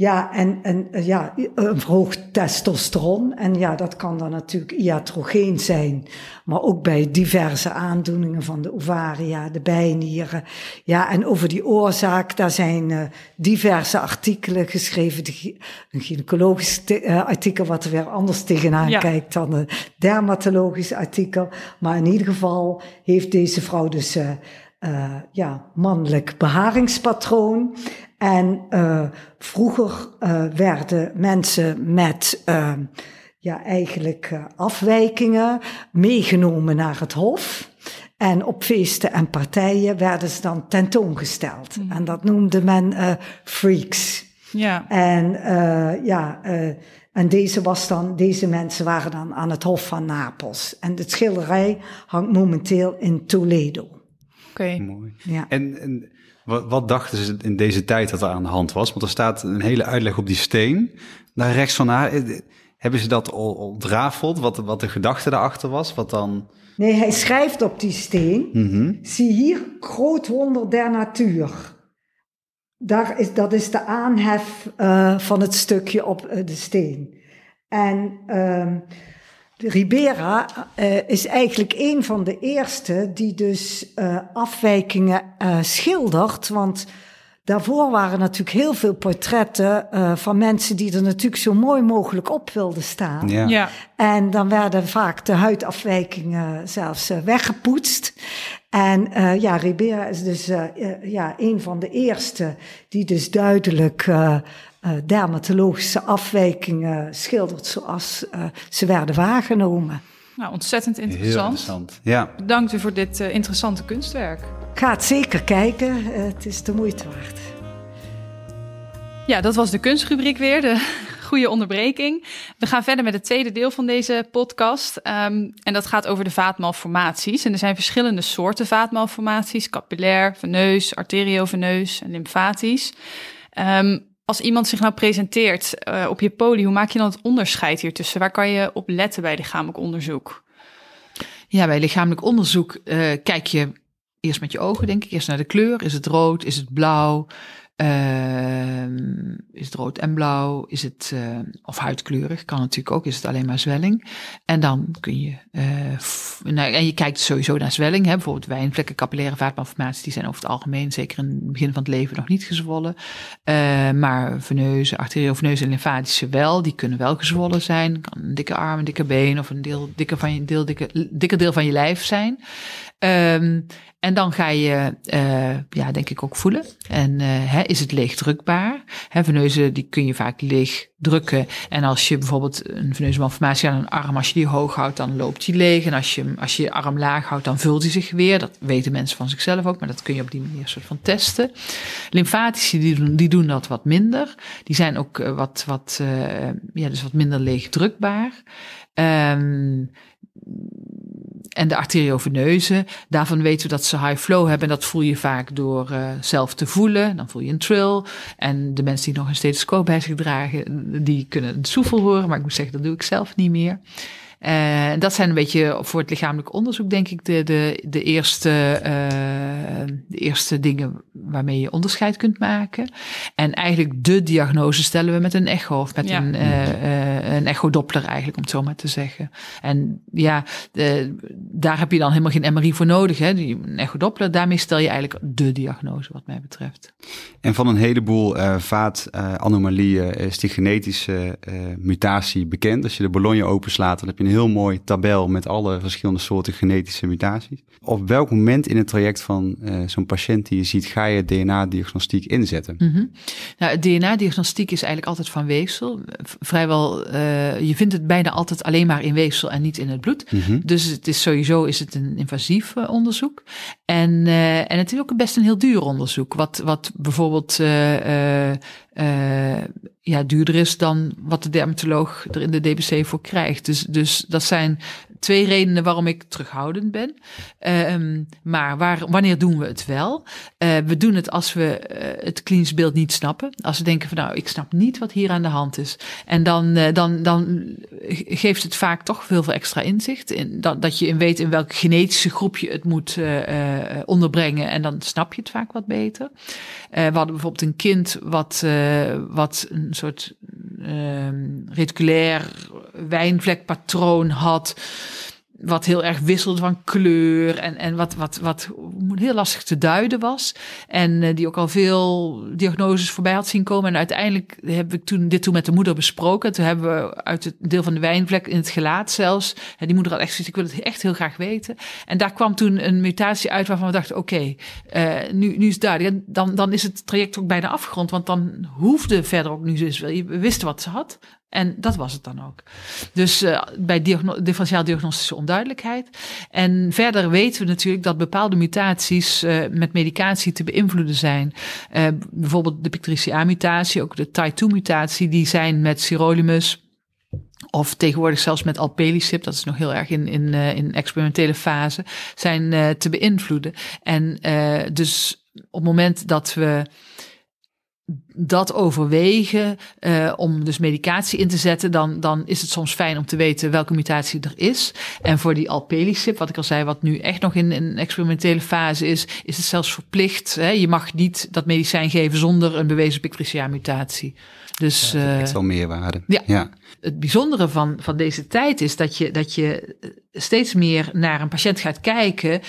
ja, en, en ja, een verhoogd testosteron. En ja, dat kan dan natuurlijk iatrogeen zijn. Maar ook bij diverse aandoeningen van de ovaria, de bijnieren. Ja, en over die oorzaak, daar zijn uh, diverse artikelen geschreven. De, een gynaecologisch uh, artikel wat er weer anders tegenaan ja. kijkt dan een dermatologisch artikel. Maar in ieder geval heeft deze vrouw dus... Uh, uh, ja, mannelijk beharingspatroon. En uh, vroeger uh, werden mensen met uh, ja, eigenlijk afwijkingen meegenomen naar het hof. En op feesten en partijen werden ze dan tentoongesteld. Mm. En dat noemde men freaks. Ja. En ja, en deze, was dan, deze mensen waren dan aan het Hof van Napels. En de schilderij hangt momenteel in Toledo. Oké. Okay. Mooi. Ja. En, en wat, wat, dachten ze in deze tijd dat er aan de hand was? Want er staat een hele uitleg op die steen. Daar rechts van haar. Hebben ze dat al ontrafeld? Wat, wat de gedachte daarachter was? Wat dan... Nee, hij schrijft op die steen. Mm -hmm. Zie hier, groot wonder der natuur. Daar is, dat is de aanhef uh, van het stukje op uh, de steen. En Ribera uh, is eigenlijk een van de eerste die dus uh, afwijkingen uh, schildert. Want daarvoor waren natuurlijk heel veel portretten van mensen die er natuurlijk zo mooi mogelijk op wilden staan. Ja. Ja. En dan werden vaak de huidafwijkingen zelfs weggepoetst. En ja, Ribera is dus ja, een van de eerste die dus duidelijk uh, dermatologische afwijkingen schildert zoals uh, ze werden waargenomen. Nou, ontzettend interessant. Heel interessant. Ja. Bedankt u voor dit uh, interessante kunstwerk. Ga het zeker kijken, het is de moeite waard. Ja, dat was de kunstrubriek weer, de goede onderbreking. We gaan verder met het tweede deel van deze podcast. Um, en dat gaat over de vaatmalformaties. En er zijn verschillende soorten vaatmalformaties: capillair, veneus, arterioveneus en lymfatisch. Um, als iemand zich nou presenteert uh, op je poli, hoe maak je dan het onderscheid hier tussen? Waar kan je op letten bij lichamelijk onderzoek? Ja, bij lichamelijk onderzoek uh, kijk je eerst met je ogen, denk ik. Eerst naar de kleur. Is het rood? Is het blauw? Uh, is het rood en blauw? Is het, uh, of huidkleurig? Kan natuurlijk ook. Is het alleen maar zwelling? En dan kun je, uh, nou, en je kijkt sowieso naar zwelling. Hè? Bijvoorbeeld wijnvlekken, capillaire vaatmalformaties, die zijn over het algemeen, zeker in het begin van het leven, nog niet gezwollen. maar veneuze, arterioveneuze en lymfatische wel, die kunnen wel gezwollen zijn. Kan een dikke arm, een dikke been of een deel, dikke van je, deel, dikke, dikke deel van je lijf zijn. Um, en dan ga je, uh, ja, denk ik ook voelen. En uh, hè, is het leeg drukbaar? Hè, veneuzen, die kun je vaak leeg drukken. En als je bijvoorbeeld een veneuze malformatie aan een arm, als je die hoog houdt, dan loopt die leeg. En als je, als je arm laag houdt, dan vult die zich weer. Dat weten mensen van zichzelf ook, maar dat kun je op die manier soort van testen. Lymfatici, die doen, die doen dat wat minder. Die zijn ook uh, wat, wat, uh, ja, dus wat minder leeg drukbaar. Um, en de arterioveneuzen, daarvan weten we dat ze high flow hebben. En dat voel je vaak door uh, zelf te voelen. Dan voel je een trill. En de mensen die nog een stethoscoop bij zich dragen, die kunnen het soefel horen. Maar ik moet zeggen, dat doe ik zelf niet meer. Uh, dat zijn een beetje voor het lichamelijk onderzoek, denk ik, de, de, de, eerste, uh, de eerste dingen waarmee je onderscheid kunt maken. En eigenlijk de diagnose stellen we met een echo of met ja. een, uh, een echo-doppler eigenlijk, om het zo maar te zeggen. En ja, de, daar heb je dan helemaal geen MRI voor nodig. Hè? Die, een echo-doppler, daarmee stel je eigenlijk de diagnose wat mij betreft. En van een heleboel vaatanomalieën is die genetische mutatie bekend. Als je de Bologna openslaat, dan heb je een heel mooi tabel met alle verschillende soorten genetische mutaties. Op welk moment in het traject van uh, zo'n patiënt die je ziet, ga je DNA-diagnostiek inzetten? Mm -hmm. nou, DNA-diagnostiek is eigenlijk altijd van weefsel. Vrijwel, uh, je vindt het bijna altijd alleen maar in weefsel en niet in het bloed. Mm -hmm. Dus het is sowieso is het een invasief uh, onderzoek. En, en het is ook best een heel duur onderzoek. Wat, wat bijvoorbeeld ja, duurder is dan wat de dermatoloog er in de DBC voor krijgt. Dus, dus dat zijn twee redenen waarom ik terughoudend ben. Um, maar wanneer doen we het wel? Uh, we doen het als we uh, het klinisch beeld niet snappen. Als we denken van nou, ik snap niet wat hier aan de hand is. En dan, uh, dan, dan geeft het vaak toch veel, veel extra inzicht. In, dat, dat je in weet in welk genetische groep je het moet onderbrengen. En dan snap je het vaak wat beter. we hadden bijvoorbeeld een kind wat, wat een soort reticulair wijnvlekpatroon had wat heel erg wisselde van kleur en, en wat, wat, wat heel lastig te duiden was. En uh, die ook al veel diagnoses voorbij had zien komen. En uiteindelijk hebben we toen, dit toen met de moeder besproken. Toen hebben we uit het deel van de wijnvlek in het gelaat zelfs. En die moeder had echt zoiets, ik wil het echt heel graag weten. En daar kwam toen een mutatie uit waarvan we dachten, oké, uh, nu, nu is het duidelijk. En dan, dan is het traject ook bijna afgerond. Want dan hoefde verder ook nu dus, we wisten wat ze had. En dat was het dan ook. Dus uh, bij diagno differentiaal diagnostische onduidelijkheid. En verder weten we natuurlijk dat bepaalde mutaties uh, met medicatie te beïnvloeden zijn. Uh, bijvoorbeeld de Pictricia-mutatie, ook de TY2-mutatie, die zijn met sirolimus. Of tegenwoordig zelfs met alpelisib, dat is nog heel erg in, in, in experimentele fase, zijn te beïnvloeden. En dus op het moment dat we dat overwegen uh, om dus medicatie in te zetten, dan, dan is het soms fijn om te weten welke mutatie er is. En voor die alpelisib, wat ik al zei, wat nu echt nog in een experimentele fase is, is het zelfs verplicht. Hè? Je mag niet dat medicijn geven zonder een bewezen Pictricia-mutatie. Dus, ja, echt wel meerwaarde. Ja. ja. Het bijzondere van, van deze tijd is dat je, dat je steeds meer naar een patiënt gaat kijken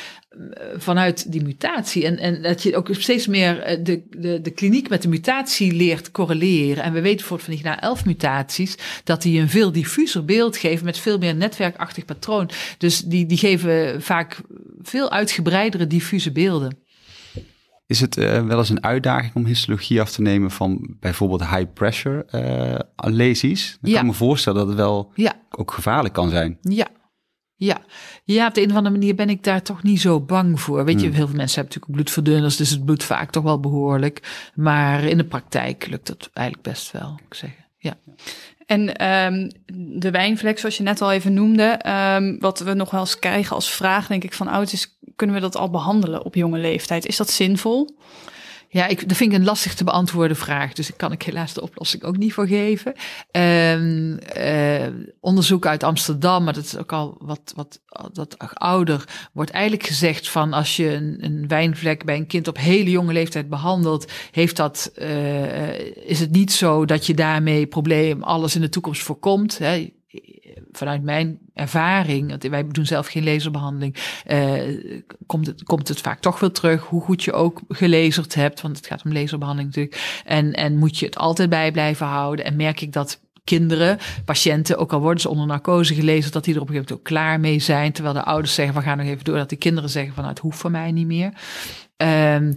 vanuit die mutatie. En, en dat je ook steeds meer de, de, de kliniek met de mutatie leert correleren. En we weten bijvoorbeeld van die na elf mutaties dat die een veel diffuser beeld geven met veel meer netwerkachtig patroon. Dus die, die geven vaak veel uitgebreidere diffuse beelden. Is het uh, wel eens een uitdaging om histologie af te nemen van bijvoorbeeld high pressure uh, lesies? Ik ja. kan me voorstellen dat het wel ja. ook gevaarlijk kan zijn. Ja, ja. ja, op de een of andere manier ben ik daar toch niet zo bang voor. Weet je, heel veel mensen hebben natuurlijk bloedverdunners, dus het bloed vaak toch wel behoorlijk. Maar in de praktijk lukt dat eigenlijk best wel, moet ik zeggen. Ja. En um, de wijnvlek, zoals je net al even noemde, um, wat we nog wel eens krijgen als vraag, denk ik, van ouders, kunnen we dat al behandelen op jonge leeftijd? Is dat zinvol? Ja, ik, dat vind ik een lastig te beantwoorden vraag. Dus ik kan ik helaas de oplossing ook niet voor geven. Um, uh, onderzoek uit Amsterdam, maar dat is ook al wat, wat, wat ouder, wordt eigenlijk gezegd van als je een, een wijnvlek bij een kind op hele jonge leeftijd behandelt, heeft dat, uh, is het niet zo dat je daarmee probleem alles in de toekomst voorkomt. Hè? vanuit mijn ervaring, wij doen zelf geen laserbehandeling, uh, komt, het, komt het vaak toch wel terug, hoe goed je ook gelezerd hebt, want het gaat om laserbehandeling natuurlijk. En, en moet je het altijd bij blijven houden. En merk ik dat kinderen, patiënten, ook al worden ze onder narcose gelezen, dat die er op een gegeven moment ook klaar mee zijn. Terwijl de ouders zeggen, we gaan nog even door. Dat de kinderen zeggen van, nou, het hoeft voor mij niet meer. Um,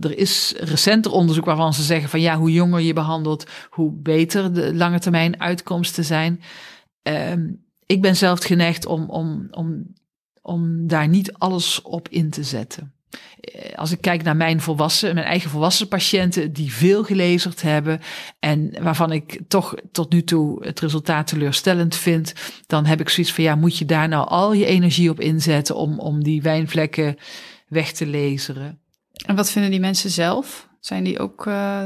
er is recenter onderzoek waarvan ze zeggen van, ja, hoe jonger je behandelt, hoe beter de lange termijn uitkomsten zijn. Um, ik ben zelf geneigd om, om, om, om daar niet alles op in te zetten. Eh, als ik kijk naar mijn volwassen, mijn eigen volwassen patiënten die veel gelezerd hebben en waarvan ik toch tot nu toe het resultaat teleurstellend vind, dan heb ik zoiets van ja, moet je daar nou al je energie op inzetten om, om die wijnvlekken weg te laseren? En wat vinden die mensen zelf? Zijn die ook uh,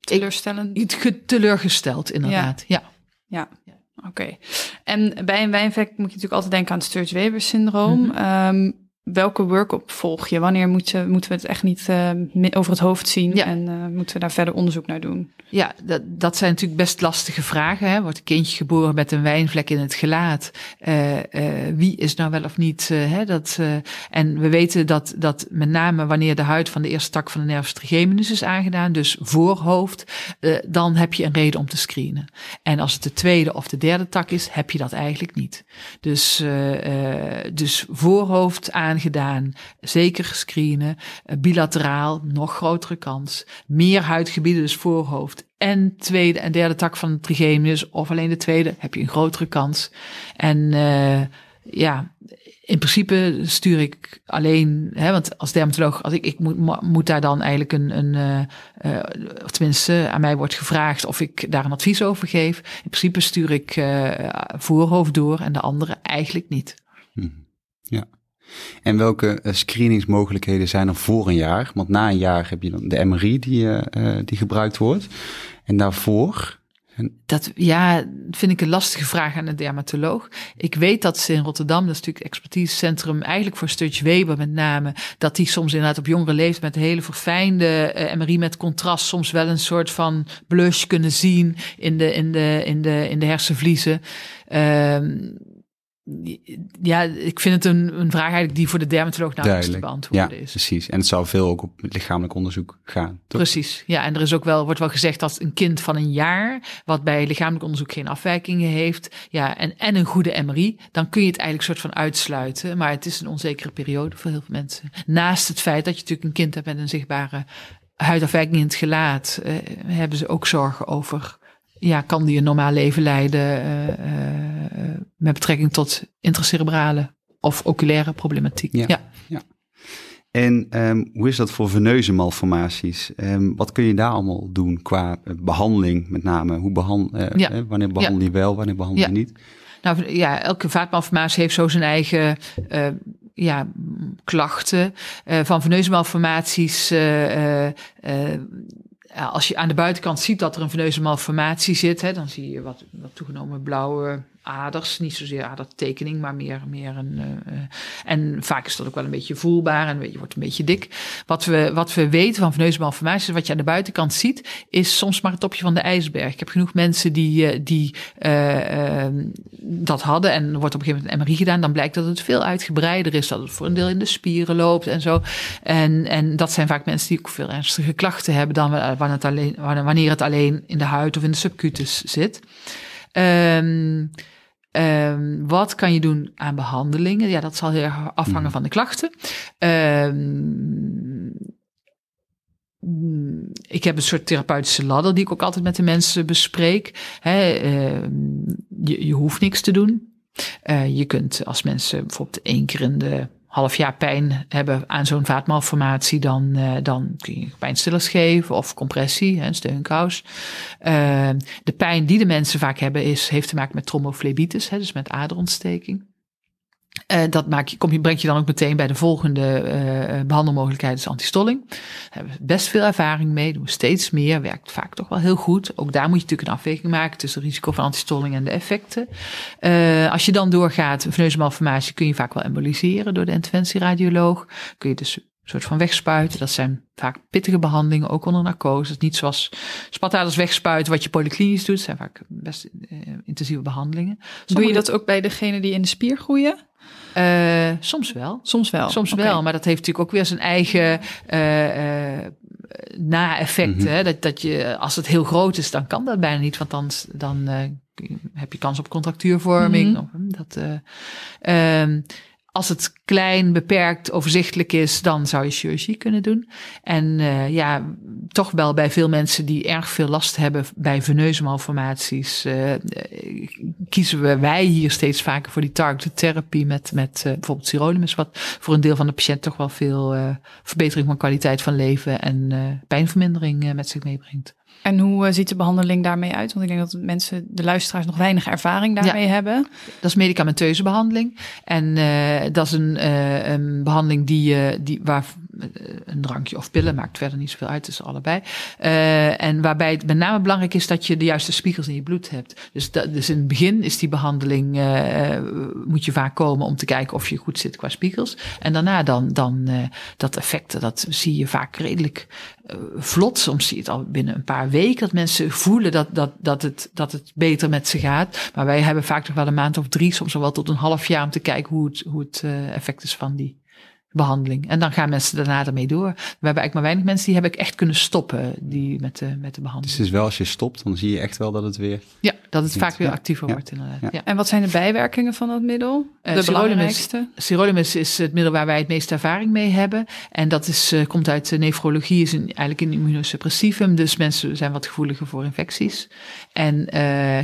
teleurstellend? Ik, teleurgesteld, inderdaad. Ja. ja. ja. Oké. En bij een wijnvlek moet je natuurlijk altijd denken aan het Sturge-Weber syndroom. Mm -hmm. um, welke workup volg je? Wanneer moet je, moeten we het echt niet uh, over het hoofd zien Ja. en uh, moeten we daar verder onderzoek naar doen? Ja, dat, dat zijn natuurlijk best lastige vragen. Hè? Wordt een kindje geboren met een wijnvlek in het gelaat? Uh, wie is nou wel of niet? Hè? Dat, en we weten dat, dat met name wanneer de huid van de eerste tak van de nervus trigeminus is aangedaan, dus voorhoofd, dan heb je een reden om te screenen. En als het de tweede of de derde tak is, heb je dat eigenlijk niet. Dus, dus voorhoofd aangedaan, zeker screenen, bilateraal, nog grotere kans. Meer huidgebieden, dus voorhoofd en tweede en derde tak van de trigeminus, of alleen de tweede, heb je een grotere kans. En uh, ja, in principe stuur ik alleen, hè, want als dermatoloog, als ik, ik moet, moet daar dan eigenlijk een, een uh, of tenminste aan mij wordt gevraagd of ik daar een advies over geef. In principe stuur ik voorhoofd door en de andere eigenlijk niet. Hmm. Ja. En welke uh, screeningsmogelijkheden zijn er voor een jaar? Want na een jaar heb je dan de MRI die, uh, die gebruikt wordt. En daarvoor? Dat ja, vind ik een lastige vraag aan de dermatoloog. Ik weet dat ze in Rotterdam, dat is natuurlijk het expertisecentrum, eigenlijk voor Stutch Weber met name, dat die soms inderdaad op jongere leeftijd met hele verfijnde MRI met contrast soms wel een soort van blush kunnen zien in de, in de, in de, in de hersenvliezen. Uh, ja, ik vind het een, een vraag eigenlijk die voor de dermatoloog nauwelijks te beantwoorden ja, is. precies. En het zou veel ook op lichamelijk onderzoek gaan. Toch? Precies. Ja, en er is ook wel, wordt wel gezegd dat een kind van een jaar, wat bij lichamelijk onderzoek geen afwijkingen heeft, ja, en, en een goede MRI, dan kun je het eigenlijk soort van uitsluiten. Maar het is een onzekere periode voor heel veel mensen. Naast het feit dat je natuurlijk een kind hebt met een zichtbare huidafwijking in het gelaat, eh, hebben ze ook zorgen over ja, kan die een normaal leven leiden uh, uh, met betrekking tot intracerebrale of oculaire problematiek. Ja. ja. ja. En um, hoe is dat voor veneuze malformaties? Um, wat kun je daar allemaal doen qua behandeling met name? Hoe behand, uh, ja. eh, wanneer behandel je wel, wanneer behandel je niet? Nou ja, elke vaatmalformatie heeft zo zijn eigen uh, ja, klachten. Uh, van veneuze malformaties als je aan de buitenkant ziet dat er een veneuze malformatie zit, hè, dan zie je wat, wat toegenomen blauwe aders. Niet zozeer adertekening, maar meer, meer een. Uh, en vaak is dat ook wel een beetje voelbaar en je wordt een beetje dik. Wat we, wat we weten van veneuze wat je aan de buitenkant ziet, is soms maar het topje van de ijsberg. Ik heb genoeg mensen die, die uh, uh, dat hadden en er wordt op een gegeven moment een MRI gedaan. Dan blijkt dat het veel uitgebreider is, dat het voor een deel in de spieren loopt en zo. En, en dat zijn vaak mensen die ook veel ernstige klachten hebben dan wanneer het alleen, wanneer het alleen in de huid of in de subcutus zit. Um, Um, wat kan je doen aan behandelingen? Ja, dat zal heel erg afhangen Mhm. van de klachten. Um, ik heb een soort therapeutische ladder die ik ook altijd met de mensen bespreek. He, uh, je, je, hoeft niks te doen. Uh, je kunt als mensen bijvoorbeeld één keer in de half jaar pijn hebben aan zo'n vaatmalformatie, dan, uh, dan kun je pijnstillers geven of compressie, een steunkous. Uh, de pijn die de mensen vaak hebben is, heeft te maken met tromboflebitis, hè, dus met aderontsteking. Uh, dat maak je, kom je, brengt je dan ook meteen bij de volgende uh, behandelmogelijkheid, dus antistolling. Daar hebben we best veel ervaring mee, doen we steeds meer, werkt vaak toch wel heel goed. Ook daar moet je natuurlijk een afweging maken tussen het risico van antistolling en de effecten. Uh, als je dan doorgaat, veneuze malformatie kun je vaak wel emboliseren door de interventieradioloog. Kun je dus een soort van wegspuiten. Dat zijn vaak pittige behandelingen, ook onder narcose. Niet zoals spataders wegspuiten, wat je polyklinisch doet. Dat zijn vaak best intensieve behandelingen. Sommige... Doe je dat ook bij degenen die in de spier groeien? Uh, soms wel. Soms wel. Soms okay. wel, maar dat heeft natuurlijk ook weer zijn eigen uh, uh, na-effecten. Mhm. Mm -hmm. dat, dat je, als het heel groot is, dan kan dat bijna niet, want dan, dan heb je kans op contractuurvorming. Mhm. Mm -hmm. dat, ehm, als het klein, beperkt, overzichtelijk is, dan zou je chirurgie kunnen doen. En uh, ja, toch wel bij veel mensen die erg veel last hebben bij veneuze malformaties, uh, kiezen we wij hier steeds vaker voor die targeted therapie met, met bijvoorbeeld sirolimus, wat voor een deel van de patiënt toch wel veel verbetering van kwaliteit van leven en pijnvermindering met zich meebrengt. En hoe uh, ziet de behandeling daarmee uit? Want ik denk dat mensen, de luisteraars, nog weinig ervaring daarmee ja, hebben. Dat is medicamenteuze behandeling. En uh, dat is een, uh, een behandeling die, die, waar een drankje of pillen, maakt verder niet zoveel uit, tussen allebei. Uh, en waarbij het met name belangrijk is dat je de juiste spiegels in je bloed hebt. Dus, dat, dus in het begin is die behandeling, uh, moet je vaak komen om te kijken of je goed zit qua spiegels. En daarna dan, dan dat effect, dat zie je vaak redelijk vlot. Soms zie je het al binnen een paar weken dat mensen voelen dat, dat, dat, het, dat het beter met ze gaat. Maar wij hebben vaak nog wel een maand of drie, soms wel tot een half jaar om te kijken hoe het, hoe het effect is van die behandeling. En dan gaan mensen daarna ermee door. We hebben eigenlijk maar weinig mensen die heb ik echt kunnen stoppen die met, de, met de behandeling. Dus wel als je stopt, dan zie je echt wel dat het weer... Ja, dat het vaak weer actiever wordt inderdaad. Ja. En wat zijn de bijwerkingen van dat middel? Eh, de uh, belangrijkste? Sirolimus is het middel waar wij het meeste ervaring mee hebben. En dat is, uh, komt uit de nefrologie, is een, eigenlijk een immunosuppressivum. Dus mensen zijn wat gevoeliger voor infecties. En uh,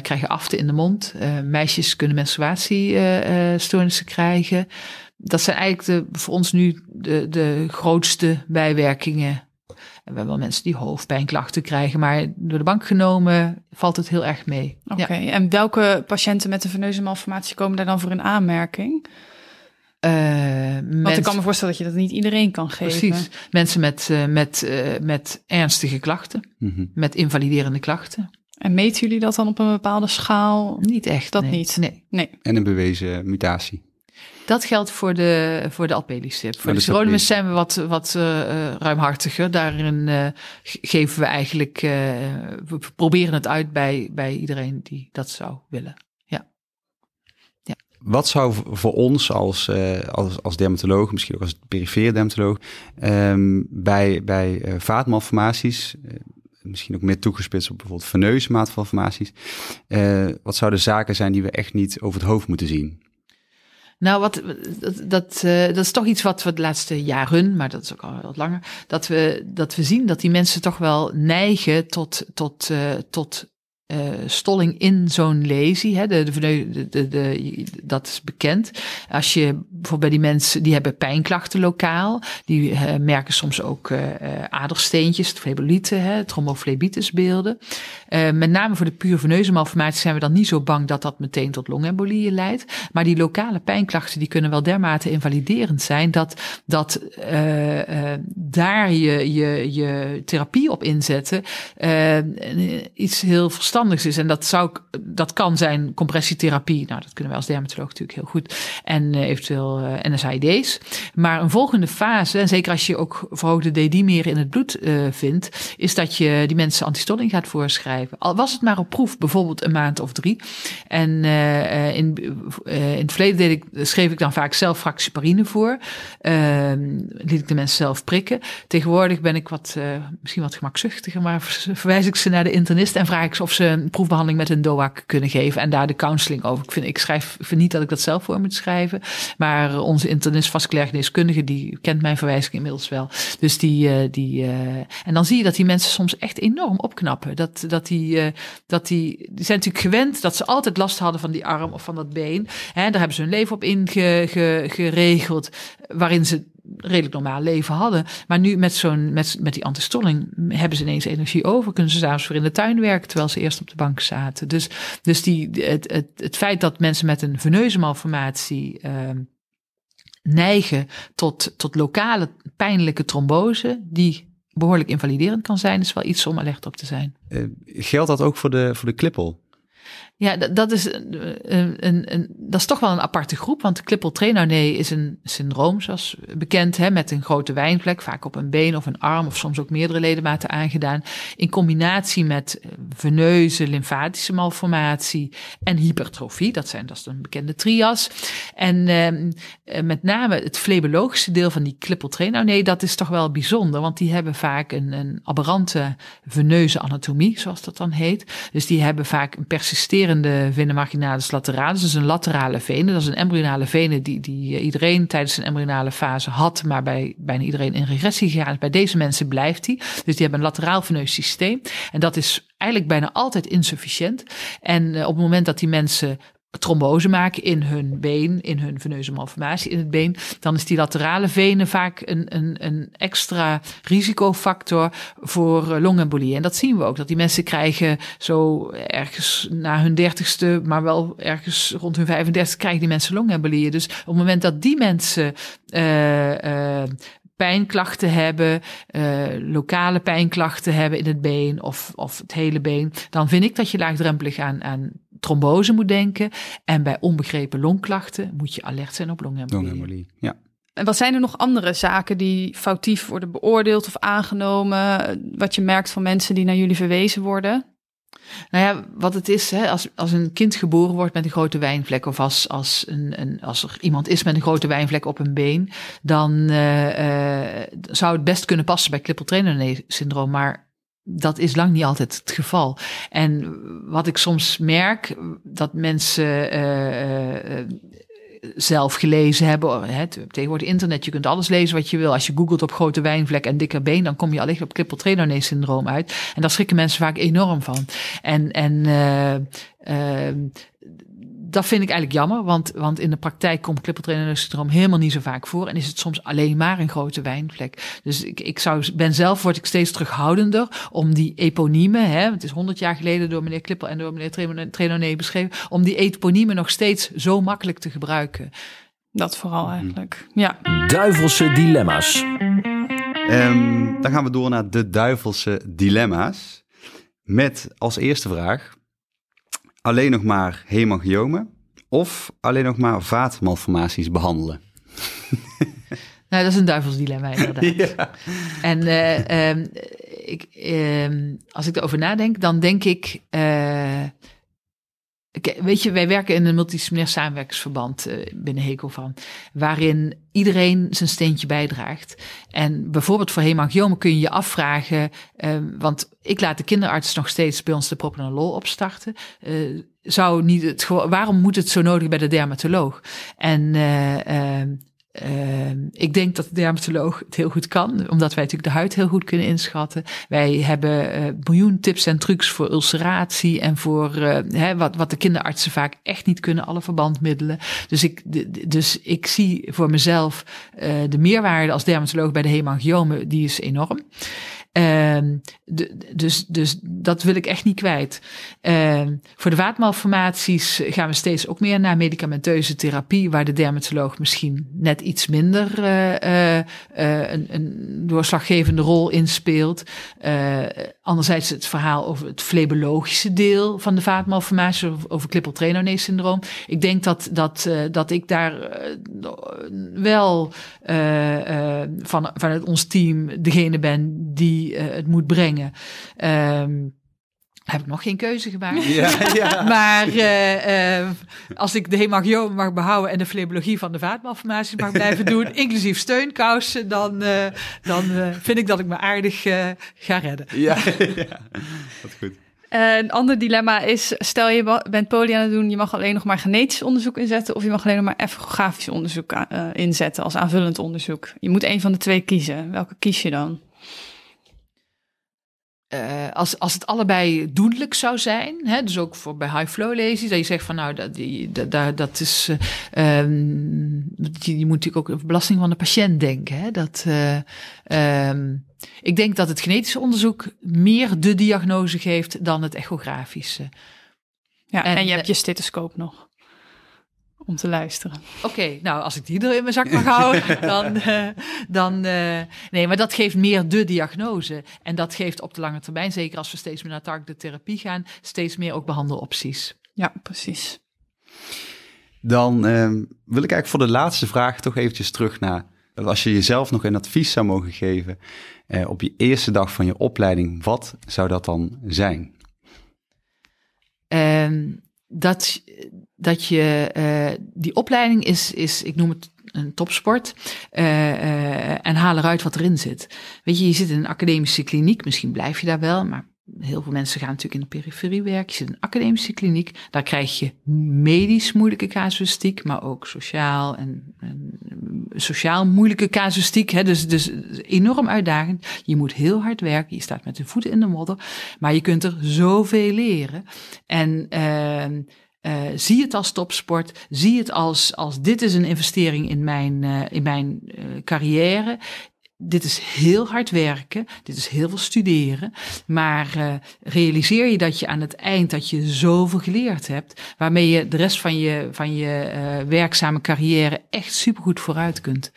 krijgen afte in de mond. meisjes kunnen menstruatiestoornissen krijgen dat zijn eigenlijk de, voor ons nu de, de grootste bijwerkingen. En we hebben wel mensen die hoofdpijnklachten krijgen, maar door de bank genomen valt het heel erg mee. Oké, en welke patiënten met een veneuze malformatie komen daar dan voor een aanmerking? Uh, Want ik kan me voorstellen dat je dat niet iedereen kan geven. Precies. Mensen met, uh, met, uh, met ernstige klachten, mm -hmm. met invaliderende klachten. En meten jullie dat dan op een bepaalde schaal? Niet echt. Dat nee. niet. Nee. nee. En een bewezen mutatie. Dat geldt voor de, voor de. Voor de Sirolimus zijn we wat, wat uh, ruimhartiger. Daarin uh, geven we eigenlijk, uh, we proberen het uit bij, bij iedereen die dat zou willen. Ja. ja. Wat zou voor ons als, als, als dermatoloog, misschien ook als perifere dermatoloog, um, bij, bij vaatmalformaties, misschien ook meer toegespitst op bijvoorbeeld veneuze wat zouden zaken zijn die we echt niet over het hoofd moeten zien? Nou, wat, dat, dat, uh, dat is toch iets wat we de laatste jaren, maar dat is ook al wat langer, dat we, dat we zien dat die mensen toch wel neigen tot, tot, uh, tot uh, stolling in zo'n lesie. Hè, de, de, de, dat is bekend. Als je bijvoorbeeld bij die mensen die hebben pijnklachten lokaal, die uh, merken soms ook uh, adersteentjes, flebolieten, hè, tromboflebitisbeelden. met name voor de pure veneuze malformatie zijn we dan niet zo bang dat dat meteen tot longembolieën leidt. Maar die lokale pijnklachten die kunnen wel dermate invaliderend zijn dat, dat daar je, je, je therapie op inzetten iets heel verstandigs is. En dat, zou, dat kan zijn compressietherapie. Nou, dat kunnen wij als dermatoloog natuurlijk heel goed. En uh, eventueel uh, NSAID's. Maar een volgende fase, en zeker als je ook verhoogde D-dimeren in het bloed uh, vindt, is dat je die mensen antistolling gaat voorschrijven. Al was het maar op proef, bijvoorbeeld een maand of drie. En in, in het verleden deed ik, schreef ik dan vaak zelf fractieparine voor. Ehm, liet ik de mensen zelf prikken. Tegenwoordig ben ik wat, misschien wat gemakzuchtiger, maar verwijs ik ze naar de internist en vraag ik ze of ze een proefbehandeling met een DOAC kunnen geven en daar de counseling over. Ik vind, ik schrijf, ik vind niet dat ik dat zelf voor moet schrijven, maar onze internist vasculair die kent mijn verwijzing inmiddels wel. Dus die, uh, die uh, en dan zie je dat die mensen soms echt enorm opknappen. Dat, dat die, dat die, die zijn natuurlijk gewend dat ze altijd last hadden van die arm of van dat been. Hè, daar hebben ze hun leven op ingeregeld, waarin ze redelijk normaal leven hadden. Maar nu met, zo'n, met, met die antistolling hebben ze ineens energie over. Kunnen ze s'avonds voor in de tuin werken terwijl ze eerst op de bank zaten. Dus, dus die, het, het, het feit dat mensen met een veneuze malformatie uh, neigen tot, tot lokale pijnlijke trombose, die behoorlijk invaliderend kan zijn, is wel iets om alert op te zijn. Uh, geldt dat ook voor de, voor de klippel? Ja, dat is, een, een, een, dat is toch wel een aparte groep. Want Klippel-Trenauné is een syndroom, zoals bekend, hè, met een grote wijnvlek, vaak op een been of een arm of soms ook meerdere ledematen aangedaan. In combinatie met veneuze, lymfatische malformatie en hypertrofie. Dat, zijn, dat is een bekende trias. En eh, met name het flebologische deel van die Klippel-Trenauné, dat is toch wel bijzonder. Want die hebben vaak een, een aberrante veneuze anatomie, zoals dat dan heet. Dus die hebben vaak een persisterende roterende vena marginalis lateralis. Dus een laterale vene. Dat is een embryonale vene die, die iedereen tijdens een embryonale fase had, maar bij bijna iedereen in regressie gegaan. Bij deze mensen blijft die. Dus die hebben een lateraal veneus systeem. En dat is eigenlijk bijna altijd insufficiënt. En op het moment dat die mensen trombose maken in hun been, in hun veneuze malformatie in het been, dan is die laterale venen vaak een, een, een extra risicofactor voor longembolie. En dat zien we ook, dat die mensen krijgen zo ergens na hun dertigste, maar wel ergens rond hun 35 krijgen die mensen longembolieën. Dus op het moment dat die mensen uh, uh, pijnklachten hebben, uh, lokale pijnklachten hebben in het been of, of het hele been, dan vind ik dat je laagdrempelig aan, aan trombose moet denken. En bij onbegrepen longklachten moet je alert zijn op longembolie. Longembolie, ja. En wat zijn er nog andere zaken die foutief worden beoordeeld of aangenomen? Wat je merkt van mensen die naar jullie verwezen worden? Nou ja, wat het is, hè, als, als een kind geboren wordt met een grote wijnvlek, of als, als, een, een, als er iemand is met een grote wijnvlek op een been, dan uh, uh, zou het best kunnen passen bij Klippel-Treiner-syndroom. Maar dat is lang niet altijd het geval. En wat ik soms merk, dat mensen uh, zelf gelezen hebben. Hè, tegenwoordig internet, je kunt alles lezen wat je wil. Als je googelt op grote wijnvlek en dikke been, dan kom je alleen op krippel syndroom uit. En daar schrikken mensen vaak enorm van. En, en uh, dat vind ik eigenlijk jammer, want, want in de praktijk komt klippeltrainer helemaal niet zo vaak voor. En is het soms alleen maar een grote wijnvlek. Dus ik, ik zou, ben zelf, word ik steeds terughoudender om die eponiemen, hè, het is honderd jaar geleden door meneer Klippel en door meneer Trenoné beschreven, om die eponiemen nog steeds zo makkelijk te gebruiken. Dat vooral eigenlijk, ja. Duivelse dilemma's. Um, dan gaan we door naar de duivelse dilemma's. Met als eerste vraag: alleen nog maar hemangiomen of alleen nog maar vaatmalformaties behandelen? nou, dat is een duivelsdilemma inderdaad. ja. En uh, um, ik, um, als ik erover nadenk, dan denk ik... Uh, weet je, wij werken in een multidisciplinair samenwerkingsverband uh, binnen Hekel van, waarin iedereen zijn steentje bijdraagt. En bijvoorbeeld voor hemangiomen kun je je afvragen, uh, want ik laat de kinderarts nog steeds bij ons de propranolol opstarten. Uh, zou niet het, waarom moet het zo nodig bij de dermatoloog? En uh, ik denk dat de dermatoloog het heel goed kan, omdat wij natuurlijk de huid heel goed kunnen inschatten. Wij hebben uh, miljoen tips en trucs voor ulceratie en voor uh, hè, wat, wat de kinderartsen vaak echt niet kunnen, alle verbandmiddelen. Dus ik, dus ik zie voor mezelf uh, de meerwaarde als dermatoloog bij de hemangiomen, die is enorm. Um, dus, dus dat wil ik echt niet kwijt. Um, voor de vaatmalformaties gaan we steeds ook meer naar medicamenteuze therapie, waar de dermatoloog misschien net iets minder uh, uh, een, een, doorslaggevende rol in speelt. Anderzijds het verhaal over het flebologische deel van de vaatmalformatie, over, over syndroom Ik denk dat, dat, dat ik daar wel van, vanuit ons team degene ben die uh, het moet brengen. Um, heb ik nog geen keuze gemaakt. Ja, ja. maar uh, uh, als ik de hemangioom mag behouden en de flebologie van de vaatmalformaties mag blijven doen, inclusief steunkousen, dan, uh, dan vind ik dat ik me aardig ga redden. Ja, ja, dat is goed. een ander dilemma is, stel je bent poli aan het doen, je mag alleen nog maar genetisch onderzoek inzetten of je mag alleen nog maar echografisch onderzoek inzetten als aanvullend onderzoek. Je moet een van de twee kiezen. Welke kies je dan? Uh, als, als het allebei doenlijk zou zijn, hè, dus ook voor bij high flow lesies, dat je zegt van nou, dat, die, dat, dat is, uh, um, je, je, moet natuurlijk ook over belasting van de patiënt denken. Hè, dat, uh, um, ik denk dat het genetische onderzoek meer de diagnose geeft dan het echografische. Ja, en, en je hebt je stethoscoop nog om te luisteren. Oké, nou als ik die er in mijn zak mag houden, dan, uh, dan uh, nee, maar dat geeft meer de diagnose en dat geeft op de lange termijn, zeker als we steeds meer naar targeted therapie gaan, steeds meer ook behandelopties. Ja, precies. Dan uh, wil ik eigenlijk voor de laatste vraag toch eventjes terug naar als je jezelf nog een advies zou mogen geven uh, op je eerste dag van je opleiding, wat zou dat dan zijn? Um, dat, dat je uh, die opleiding is, is, ik noem het een topsport. Uh, uh, en haal eruit wat erin zit. Weet je, je zit in een academische kliniek, misschien blijf je daar wel, maar heel veel mensen gaan natuurlijk in de periferie werken. Je zit in een academische kliniek, daar krijg je medisch moeilijke casuïstiek, maar ook sociaal en, en sociaal moeilijke casuïstiek. Hè? Dus, dus enorm uitdagend. Je moet heel hard werken, je staat met de voeten in de modder, maar je kunt er zoveel leren. En uh, zie het als topsport. Zie het als, als dit is een investering in mijn, uh, in mijn uh, carrière. Dit is heel hard werken, dit is heel veel studeren, maar realiseer je dat je aan het eind dat je zoveel geleerd hebt, waarmee je de rest van je, van je werkzame carrière echt supergoed vooruit kunt.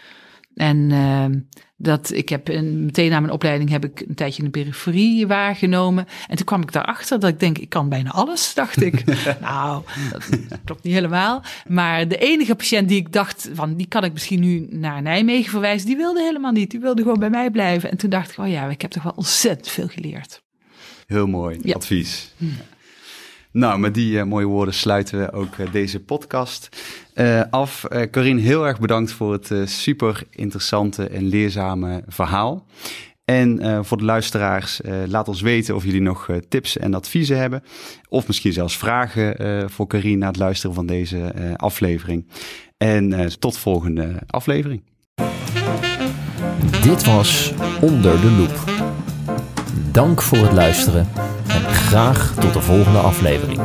En ehm, dat ik heb een, meteen na mijn opleiding heb ik een tijdje in de periferie waargenomen. En toen kwam ik daarachter dat ik denk, ik kan bijna alles, dacht ik. nou, dat klopt niet helemaal. Maar de enige patiënt die ik dacht, van die kan ik misschien nu naar Nijmegen verwijzen, die wilde helemaal niet. Die wilde gewoon bij mij blijven. En toen dacht ik, oh ja, ik heb toch wel ontzettend veel geleerd. Heel mooi Ja. advies. Nou, met die eh, mooie woorden sluiten we ook eh, deze podcast eh, af. Corine, heel erg bedankt voor het eh, super interessante en leerzame verhaal. En voor de luisteraars, laat ons weten of jullie nog tips en adviezen hebben. Of misschien zelfs vragen voor Corine na het luisteren van deze aflevering. En tot volgende aflevering. Dit was Onder de Loep. Dank voor het luisteren en graag tot de volgende aflevering.